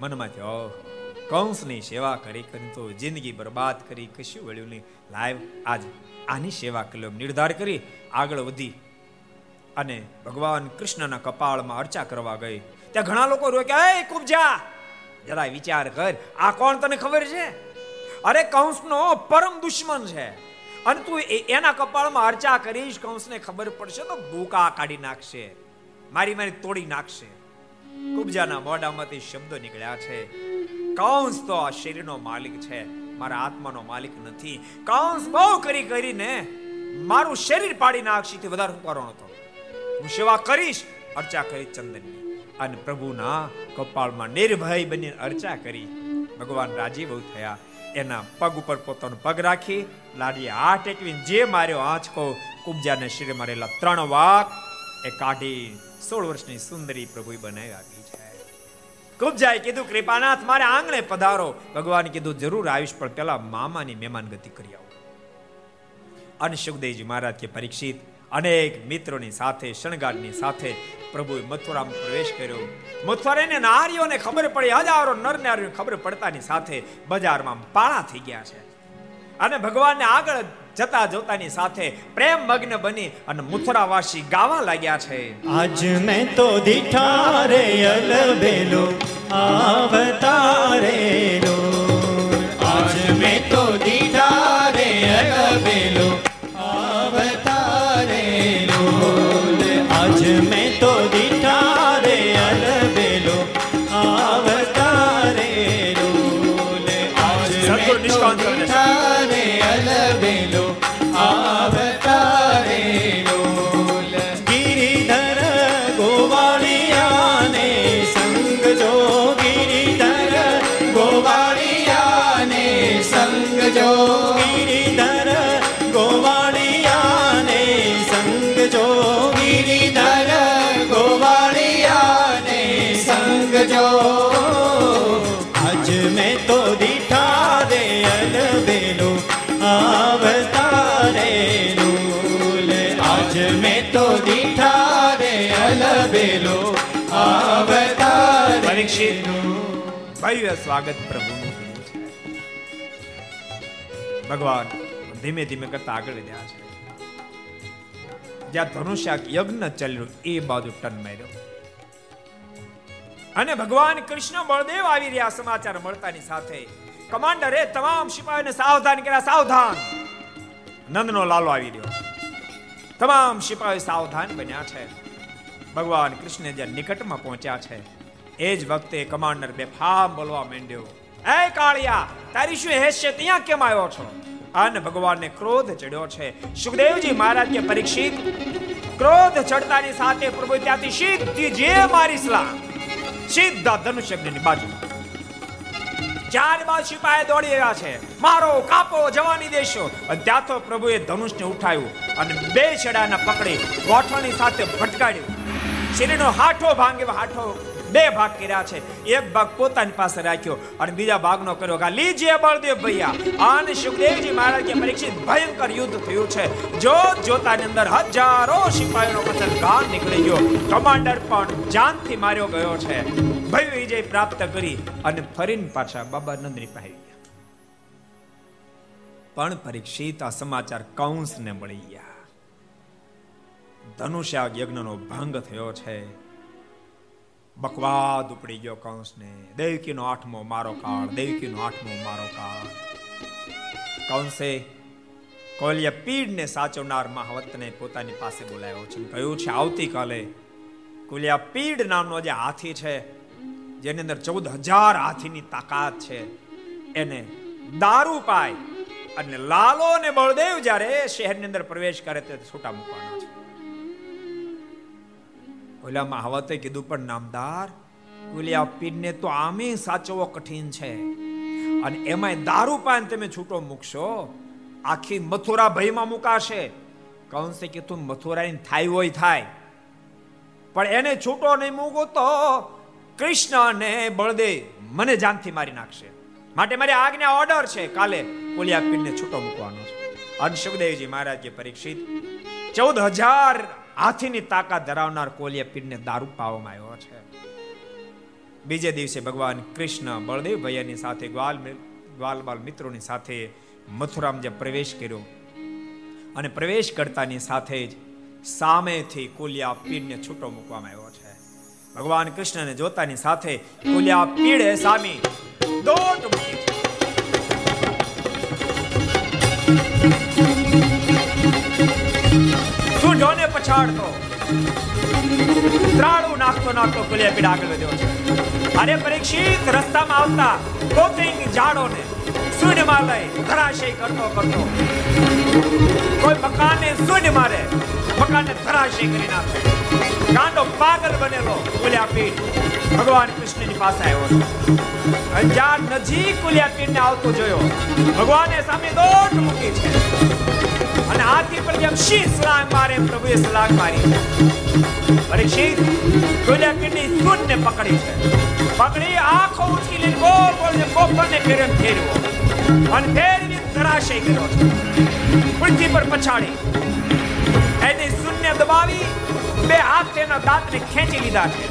મનમાંથી થયો કંસની સેવા કરી કરી તો જિંદગી બરબાદ કરી, કશું વળ્યું નહીં. લાઈવ આજ આની સેવા કર્યો, નિર્ધાર કરી, આગળ વધી. અને ભગવાન કૃષ્ણના કપાળમાં અર્ચા કરવા ગઈ. ત્યાં ઘણા લોકો રોક્યા, એ કુબજા જરા વિચાર કર. આ કોણ તને ખબર છે? અરે કંસનો પરમ દુશ્મન છે. અને તું એના કપાળમાં અર્ચા કરીશ, કંસને ખબર પડશે તો ભૂકા કાઢી નાખશે. મારી મારી તોડી નાખશે. કુબજાના મોઢામાંથી શબ્દો નીકળ્યા છે. કંસ તો આ શરીરનો માલિક છે. મારા આત્માનો માલિક નથી. કંસ બહુ કરી કરીને મારું શરીર પાડી નાખશીથી વધારે હું કરવાનો હતો હું સેવા કરીશ, અર્ચા કરીશ ચંદનની. અને પ્રભુના કપાળમાં નિર્ભય બની અર્ચા કરી. ભગવાન રાજીવ થયા. એના પગ ઉપર પોતાનો પગ રાખી લાડીએ હાથ ટેકવીને જે માર્યો આંચકો, કુબજાને શરીરે મારેલા ત્રણ વાક, એ કાઢી સોળ વર્ષની સુંદરી પ્રભુએ બનાવી આપી છે. કુબજાએ કીધું, કૃપાનાથ, મારે આંગણે પધારો. ભગવાન કીધું, જરૂર આવીશ, પણ પેલા મામાની મહેમાન ગતિ કરી આવો. અને સુખદેવજી મહારાજ કે પરીક્ષિત અનેક મિત્રોની સાથે, શણગારની સાથે પ્રભુએ મથુરામાં પ્રવેશ કર્યો. મથુરાને નારીઓને ખબર પડી, હજારો નર નારીઓને ખબર પડતાની સાથે બજારમાં પાળા થઈ ગયા છે. અને ભગવાનને આગળ જતા જોતાની સાથે પ્રેમ મગ્ન બની અને મથુરાવાસી ગાવા લાગ્યા છે. આજ મેં તો દીઠા રે અલબેલો આવતારેલો ભવ્ય સ્વાગત પ્રભુનું કર્યું છે. ભગવાન ધીમે ધીમે કરતા આગળ વધ્યા છે. જ્યાં ધનુષ્યાક યજ્ઞ ચાલ્યું એ બાજુ ટન માર્યો. અને ભગવાન કૃષ્ણ બળદેવ આવી રહ્યા સમાચાર મળતાની સાથે કમાન્ડરે તમામ સિપાહીઓને સાવધાન કર્યા, સાવધાન! નંદનો લાલો આવી રહ્યો. તમામ સિપાહીઓ સાવધાન બન્યા છે. ભગવાન કૃષ્ણ જ્યાં નિકટમાં પહોંચ્યા છે એ જ વખતે કમાન્ડર બેફામ બોલવા માંડ્યો. એ કાળિયા, તારી શું હેસિયત ત્યાં કેમ આવ્યો છો? અને ભગવાનને ક્રોધ ચડ્યો છે. સુખદેવજી મહારાજ કે પરીક્ષિત? ક્રોધ ચડતાની સાથે પ્રભુ ત્યાંથી સીધી જે મારી સલાહ. સીધા ધનુષ્યગ્નિની બાજુ ચાર બાદ સિપાહી દોડી રહ્યા છે. મારો કાપો જવાની દેશો. ત્યાં તો પ્રભુએ ધનુષને ઉઠાવ્યું અને બે છેડાના પકડી ગોઠવણી સાથે ભટકાડ્યું. શરીરનો હાઠો ભાંગ્યો હાઠો બે ભાગ કર્યા છે. એક ભાગ પોતાની પાસે રાખ્યો અને બીજા ભાગનો કર્યો કે લીજે બળદેવ ભૈયા. અને સુખદેવજી મહારાજ કે પરીક્ષિત ભયંકર યુદ્ધ થયું છે. જોત જોતાની અંદર હજારો સિપાહીઓનો કચલ ગાન નીકળી ગયો. કમાન્ડર પણ જાનથી માર્યો ગયો છે. ભય વિજય પ્રાપ્ત કરી અને ફરીને પાછા બાબા નંદની પાસે પણ પરીક્ષિત આ સમાચાર કંસને મળી ગયા. ધનુષ્યા યજ્ઞનો ભંગ થયો છે. બકવાદ ઉપડી ગયો કંસને. દેવકીનો આઠમો મારો કાળ, દેવકીનો આઠમો મારો કાળ. કંસે કોલિયા પીડને સાચવનાર મહાવતને પોતાની પાસે બોલાવ્યો છે. કહ્યું છે, આવતીકાલે કોલિયા પીડ નામનો જે હાથી છે, જેની અંદર ચૌદ હજાર હાથીની તાકાત છે, એને દારૂ પાય અને લાલો અને બળદેવ જ્યારે શહેરની અંદર પ્રવેશ કરે તે છૂટા મૂકવાના છે. ઓલા હવતે કીધું, પણ નામદાર ઓલિયા પીરને તો આમે સાચવો કઠિન છે. અને એમાંય દારૂ પાન તમે છૂટો મૂકશો, આખી મથુરા ભયમાં મુકાશે. કંસે કીધું મથુરાની થાય હોય થાય. પણ એને છૂટો નહીં મૂકો તો કૃષ્ણ અને બળદેવ મને જાનથી મારી નાખશે. માટે મારી આજ્ઞા ઓર્ડર છે, કાલે કોલિયા પીરને છૂટો મૂકવાનો છે. અને સુખદેવજી મહારાજ કે પરીક્ષિત, ચૌદ હજાર હાથીની તાકાત ધરાવનાર કોલિયા પીરને દારૂ પાવામાં આવ્યો છે. બીજે દિવસે ભગવાન કૃષ્ણ બળદેવ ભૈયાની સાથે ગ્વાલ ગ્વાલ બાલ મિત્રોની સાથે મથુરામ જે પ્રવેશ કર્યો અને પ્રવેશ કરતાની સાથે જ સામેથી કોલિયા પીરને છૂટો મૂકવામાં આવ્યો છે. ભગવાન કૃષ્ણને જોતાની સાથે કોલિયા પીડે સામી દોટ મૂકી પછાડતો. ત્રાળું નાખતો નાખતો કોલિયા પીડા આગળ વધ્યો છે. અરે પરીક્ષિત રસ્તામાં આવતા કોતરિંગ ઝાડોને શૂન્યમાં લઈ ધરાશય કરતો કરતો કોઈ મકાનને શૂન્ય મારે મકાનને ધરાશય કરી નાખે. ગાંડો પાગલ બનેલો કુલિયા પીઠ ભગવાન કૃષ્ણની પાસે આવ્યો અંજાર નજીક કુલ્યા પીઠને આવતો જોયો. ભગવાને સામે દોટ મૂકી છે. અને હાથી પર જેમ શી સલાહ મારે પ્રભુએ સલાહ મારી પરીક્ષિત કુલ્યા પીઠની સૂનને પકડી છે. પકડી આંખો ઉચકી લઈને ગોળ ગોળ ગોપરને ફેરન ફેરવો. અને ફેરવી ધરાશય કર્યો પૃથ્વી પર પછાડી. એની શૂન્ય દબાવી બે હાથ તેના દાંતને ખેંચી લીધા છે.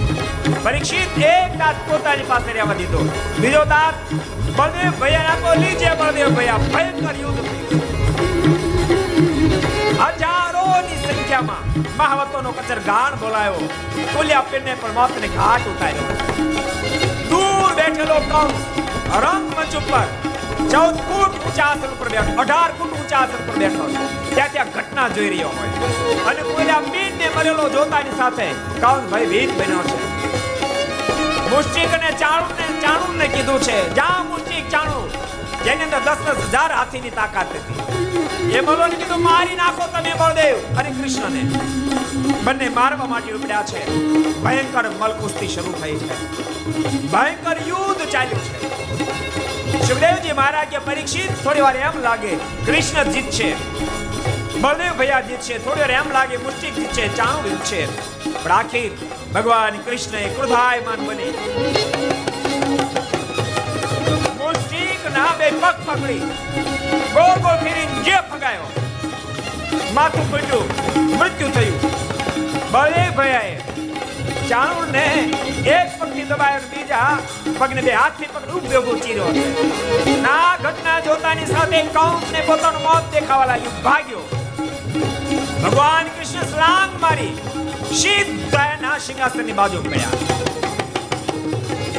પરીક્ષિત એક દાંત પોતાની પાસે રહેવા દીધો. બીજો દાંત, બળદેવ ભૈયા આપો લીજે બળદેવ ભૈયા, ભયંકર યુદ્ધ હજારોની સંખ્યામાં મહાવતોનો કચર ગાણ બોલાયો. કુલ્યા પીરને પણ મોતને ઘાટ ઉતાર્યો. દૂર બેઠેલો કંસ રંગમંચ ઉપર ચૌદ ફૂટ ઊંચા આસન ઉપર બેઠો, અઢાર ફૂટ ઊંચા આસન ઉપર બેઠો ત્યાં ત્યાં ઘટના જોઈ રહ્યો હોય. અને કોઈલા મીન ને મરેલો જોતાની સાથે કંસ ભાઈ ભીત બન્યો છે. મુશ્ચિક અને ચાણુ ને ચાણુ ને કીધું છે, જા મુશ્ચિક ચાણું જેની અંદર દસ દસ હજાર હાથીની તાકાત હતી. એ બોલો ને કીધું, મારી નાખો તમે, બળદેવ. અને કૃષ્ણને બંને મારવા માટે ઉપડ્યા છે. ભયંકર મલકુસ્તી શરૂ થઈ છે. ભયંકર યુદ્ધ ચાલ્યું છે. સુખદેવજી મહારાજ કે પરીક્ષિત, થોડી વાર એમ લાગે, કૃષ્ણ જીતશે બળદેવ ભૈયા જીતશે થોડી વાર એમ લાગે મુશ્ચિક જીતશે ચાણું જીતશે પણ આખી ભગવાન કૃષ્ણ એ ક્રોધાયમાન બની. મુશ્ચિક ના બે પગ પકડી ગોળ ગોળ ફેરી જે ફગાયો, માથું ફૂટ્યું, મૃત્યુ થયું. બળે ભયાએ ચાણુર ને એક પગથી દબાયો બીજા પગને બે હાથથી પકડી ઉપયોગો ચીર્યો. ના ઘટના જોતાની સાથે કંસને પોતાનું મોત દેખાવા લાગ્યું, ભાગ્યો. ભગવાન કૃષ્ણ સ્લાંગ મારી સીધા એના સિંહાસનની બાજુ પડ્યા.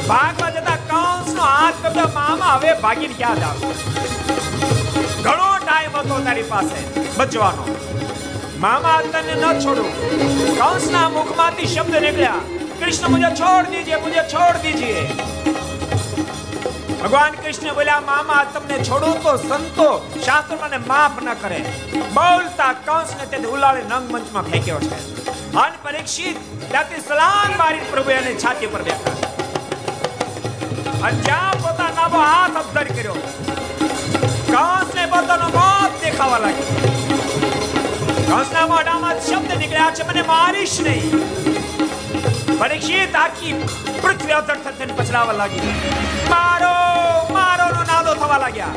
ભાગવા જતા નો હાથ કરતા મામા હવે ભાગીને યાદ આવ્યો ઘણો ટાઈમ હતો તારી પાસે, બચવાનો. મામા તને ન છોડું. કૌંસના મુખમાંથી શબ્દ નીકળ્યા. કૃષ્ણ મુજે છોડ દીજે મુજે છોડ દીજે. ભગવાન કૃષ્ણ બોલ્યા, મામા તમને છોડું તો સંતો શાસ્ત્ર મને માફ ન કરે. બોલતા કંસને તે ઉલાળે નંગ મંચમાં ફેંક્યો છે. અન પરીક્ષિત ત્યાંથી સલામ મારી પ્રભુ એને છાતી પર બેઠા. અને જ્યાં પોતાનો હાથ અબ્ધર કર્યો. કંસને પોતાનો મોત દેખાવા લાગ્યો. કંસના મોઢામાં શબ્દ નીકળ્યા છે, મને મારીશ નહીં. પરીક્ષિત આખી પૃથ્વી અધર થઈને પછડાવા લાગી. મારો મારો નો નાદો થવા લાગ્યા.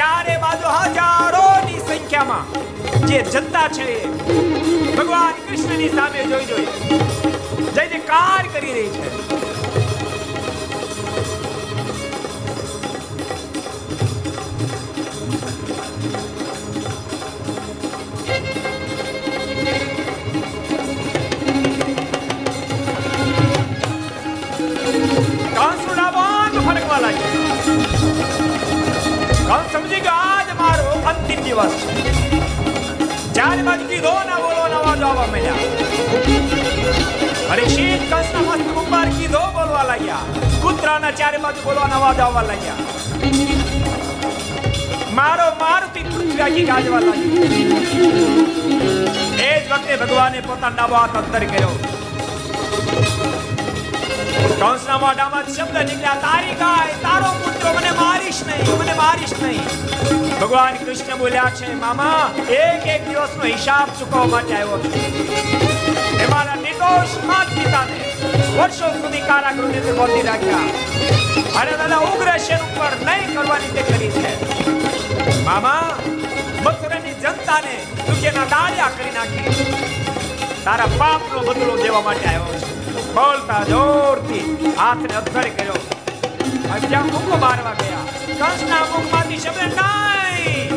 ચારે બાજુ હજારોની સંખ્યામાં જે જનતા છે ભગવાન કૃષ્ણની સામે જોઈ જોઈ જઈને કાર કરી રહી છે. સમજી ગયો, આજ મારો અંતિમ દિવસ. બાજુ કીધો ના બોલો ના અવાજો આવવા માંડ્યા. પરીક્ષિત કંસના મસ્ત ઉપર કીધો બોલવા લાગ્યા. કૂતરાના ચારે બાજુ બોલવાના અવાજ આવવા લાગ્યા. મારો મારુતિ પૃથ્વી ગાજવા લાગી. એ જ વખતે ભગવાને પોતાનો ડાબો હાથ અંતર કર્યો. કંસના મોઢામાં શબ્દ નીકળ્યા, તારી ગાય, તારો પુત્ર, મને મારીશ નહીં, મને મારીશ નહીં. ભગવાન કૃષ્ણ બોલ્યા છે, મામા, એક એક દિવસનો હિસાબ ચૂકવવા માટે આવ્યો એ મારા નિર્દોષ માત પિતાને વર્ષો સુધી કારાગૃહની અંદર બાંધી રાખ્યા. અને દાદા ઉગ્રસેન ઉપર નહીં કરવાની તે કરી છે. મામા, મથુરાની જનતાને દુખેના દાળિયા કરી નાખી. તારા પાપનો બદલો દેવા માટે આવ્યો છે. બોલતા જોરથી હાથને અધ્ધર કર્યો. અને જ્યાં મારવા ગયા. કંસના મુખમાંથી શબ્દ નહીં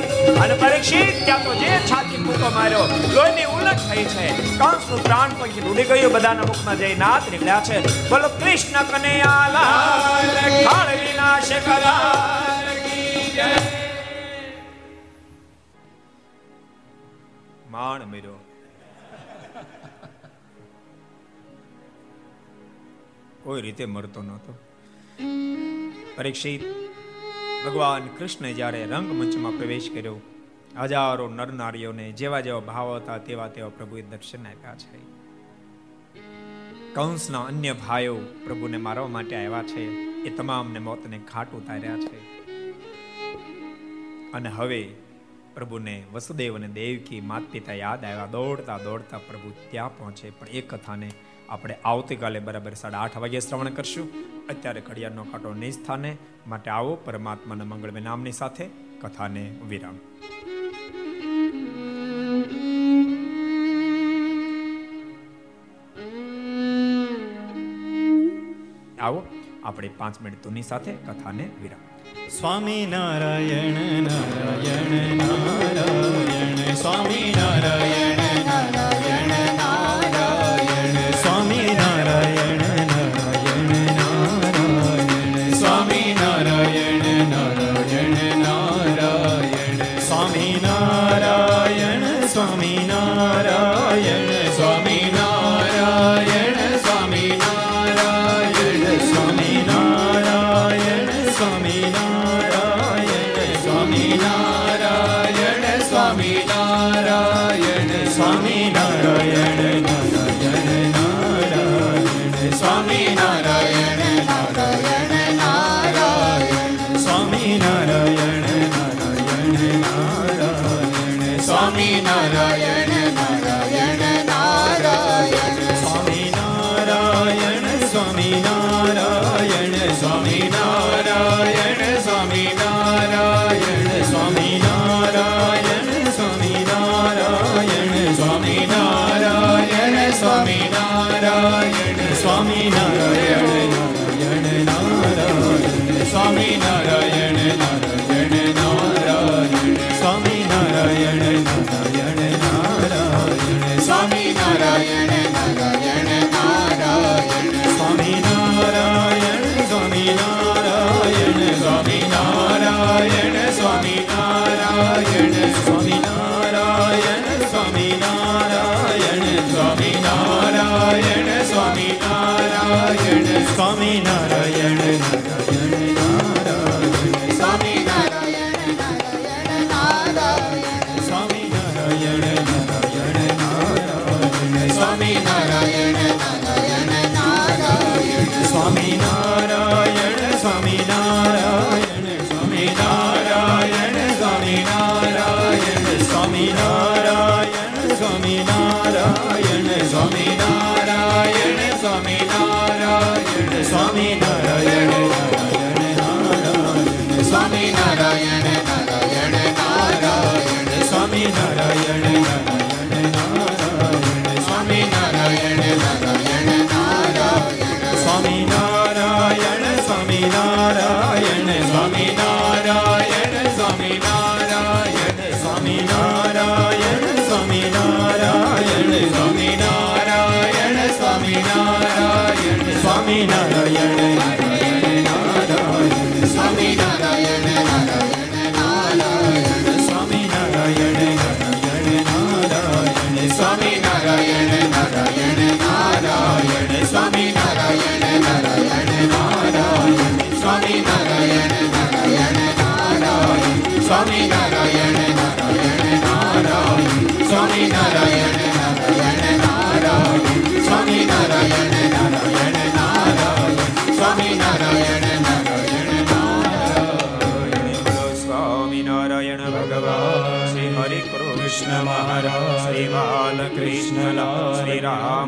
અને પરીક્ષિત, ત્યાં તો જે છાતી મુખો માર્યો, લોહીની ઉલટ થઈ છે. કંસનું પ્રાણ પંખી ઉડી ગયું, બધાના મુખમાં જઈ નાથ નીકળ્યા છે. બોલો, કૃષ્ણ કનૈયા લાલ કાળ વિનાશ કરાર કી જય માણ મેરો કોઈ રીતે મરતો નહોતો. પરીક્ષિત ભગવાન કૃષ્ણે જ્યારે રંગમંચમાં પ્રવેશ કર્યો, હજારો નરનારીઓને જેવા જેવા ભાવ હતા તેવા તેવા પ્રભુએ દર્શન આપ્યા છે. કંસના અન્ય ભાઈઓ પ્રભુને મારવા માટે આવ્યા છે, એ તમામને મોતને ઘાટ ઉતાર્યા છે. અને હવે પ્રભુને વસુદેવ અને દેવકી માત પિતા યાદ આવ્યા. દોડતા દોડતા પ્રભુ ત્યાં પહોંચે, પણ એ કથાને આપણે આવતીકાલે બરાબર સાડા આઠ વાગે શ્રવણ કરશું. અત્યારે ઘડિયાળનો કાંટો નહીં સ્થાને, માટે આવો પરમાત્માના મંગળમય નામની સાથે કથાને વિરામ. આવો, આપણે પાંચ મિનિટ તુની સાથે કથાને વિરામ. સ્વામી નારાયણ નારાયણ નારાયણ, સ્વામી નારાયણ.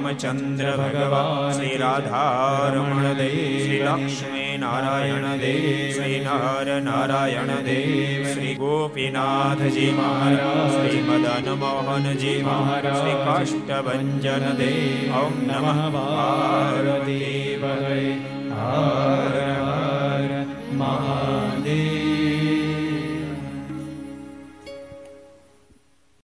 રામચંદ્ર ભગવાન શ્રી રાધારમણ દેવ શ્રી લક્ષ્મી નારાયણ દેવ શ્રી નર નારાયણ દેવ શ્રી ગોપીનાથજી મહારાજ શ્રી મદન મોહનજી મહારાજ શ્રી કાષ્ટભન દેવ ઓમ નમઃ પાર્વતી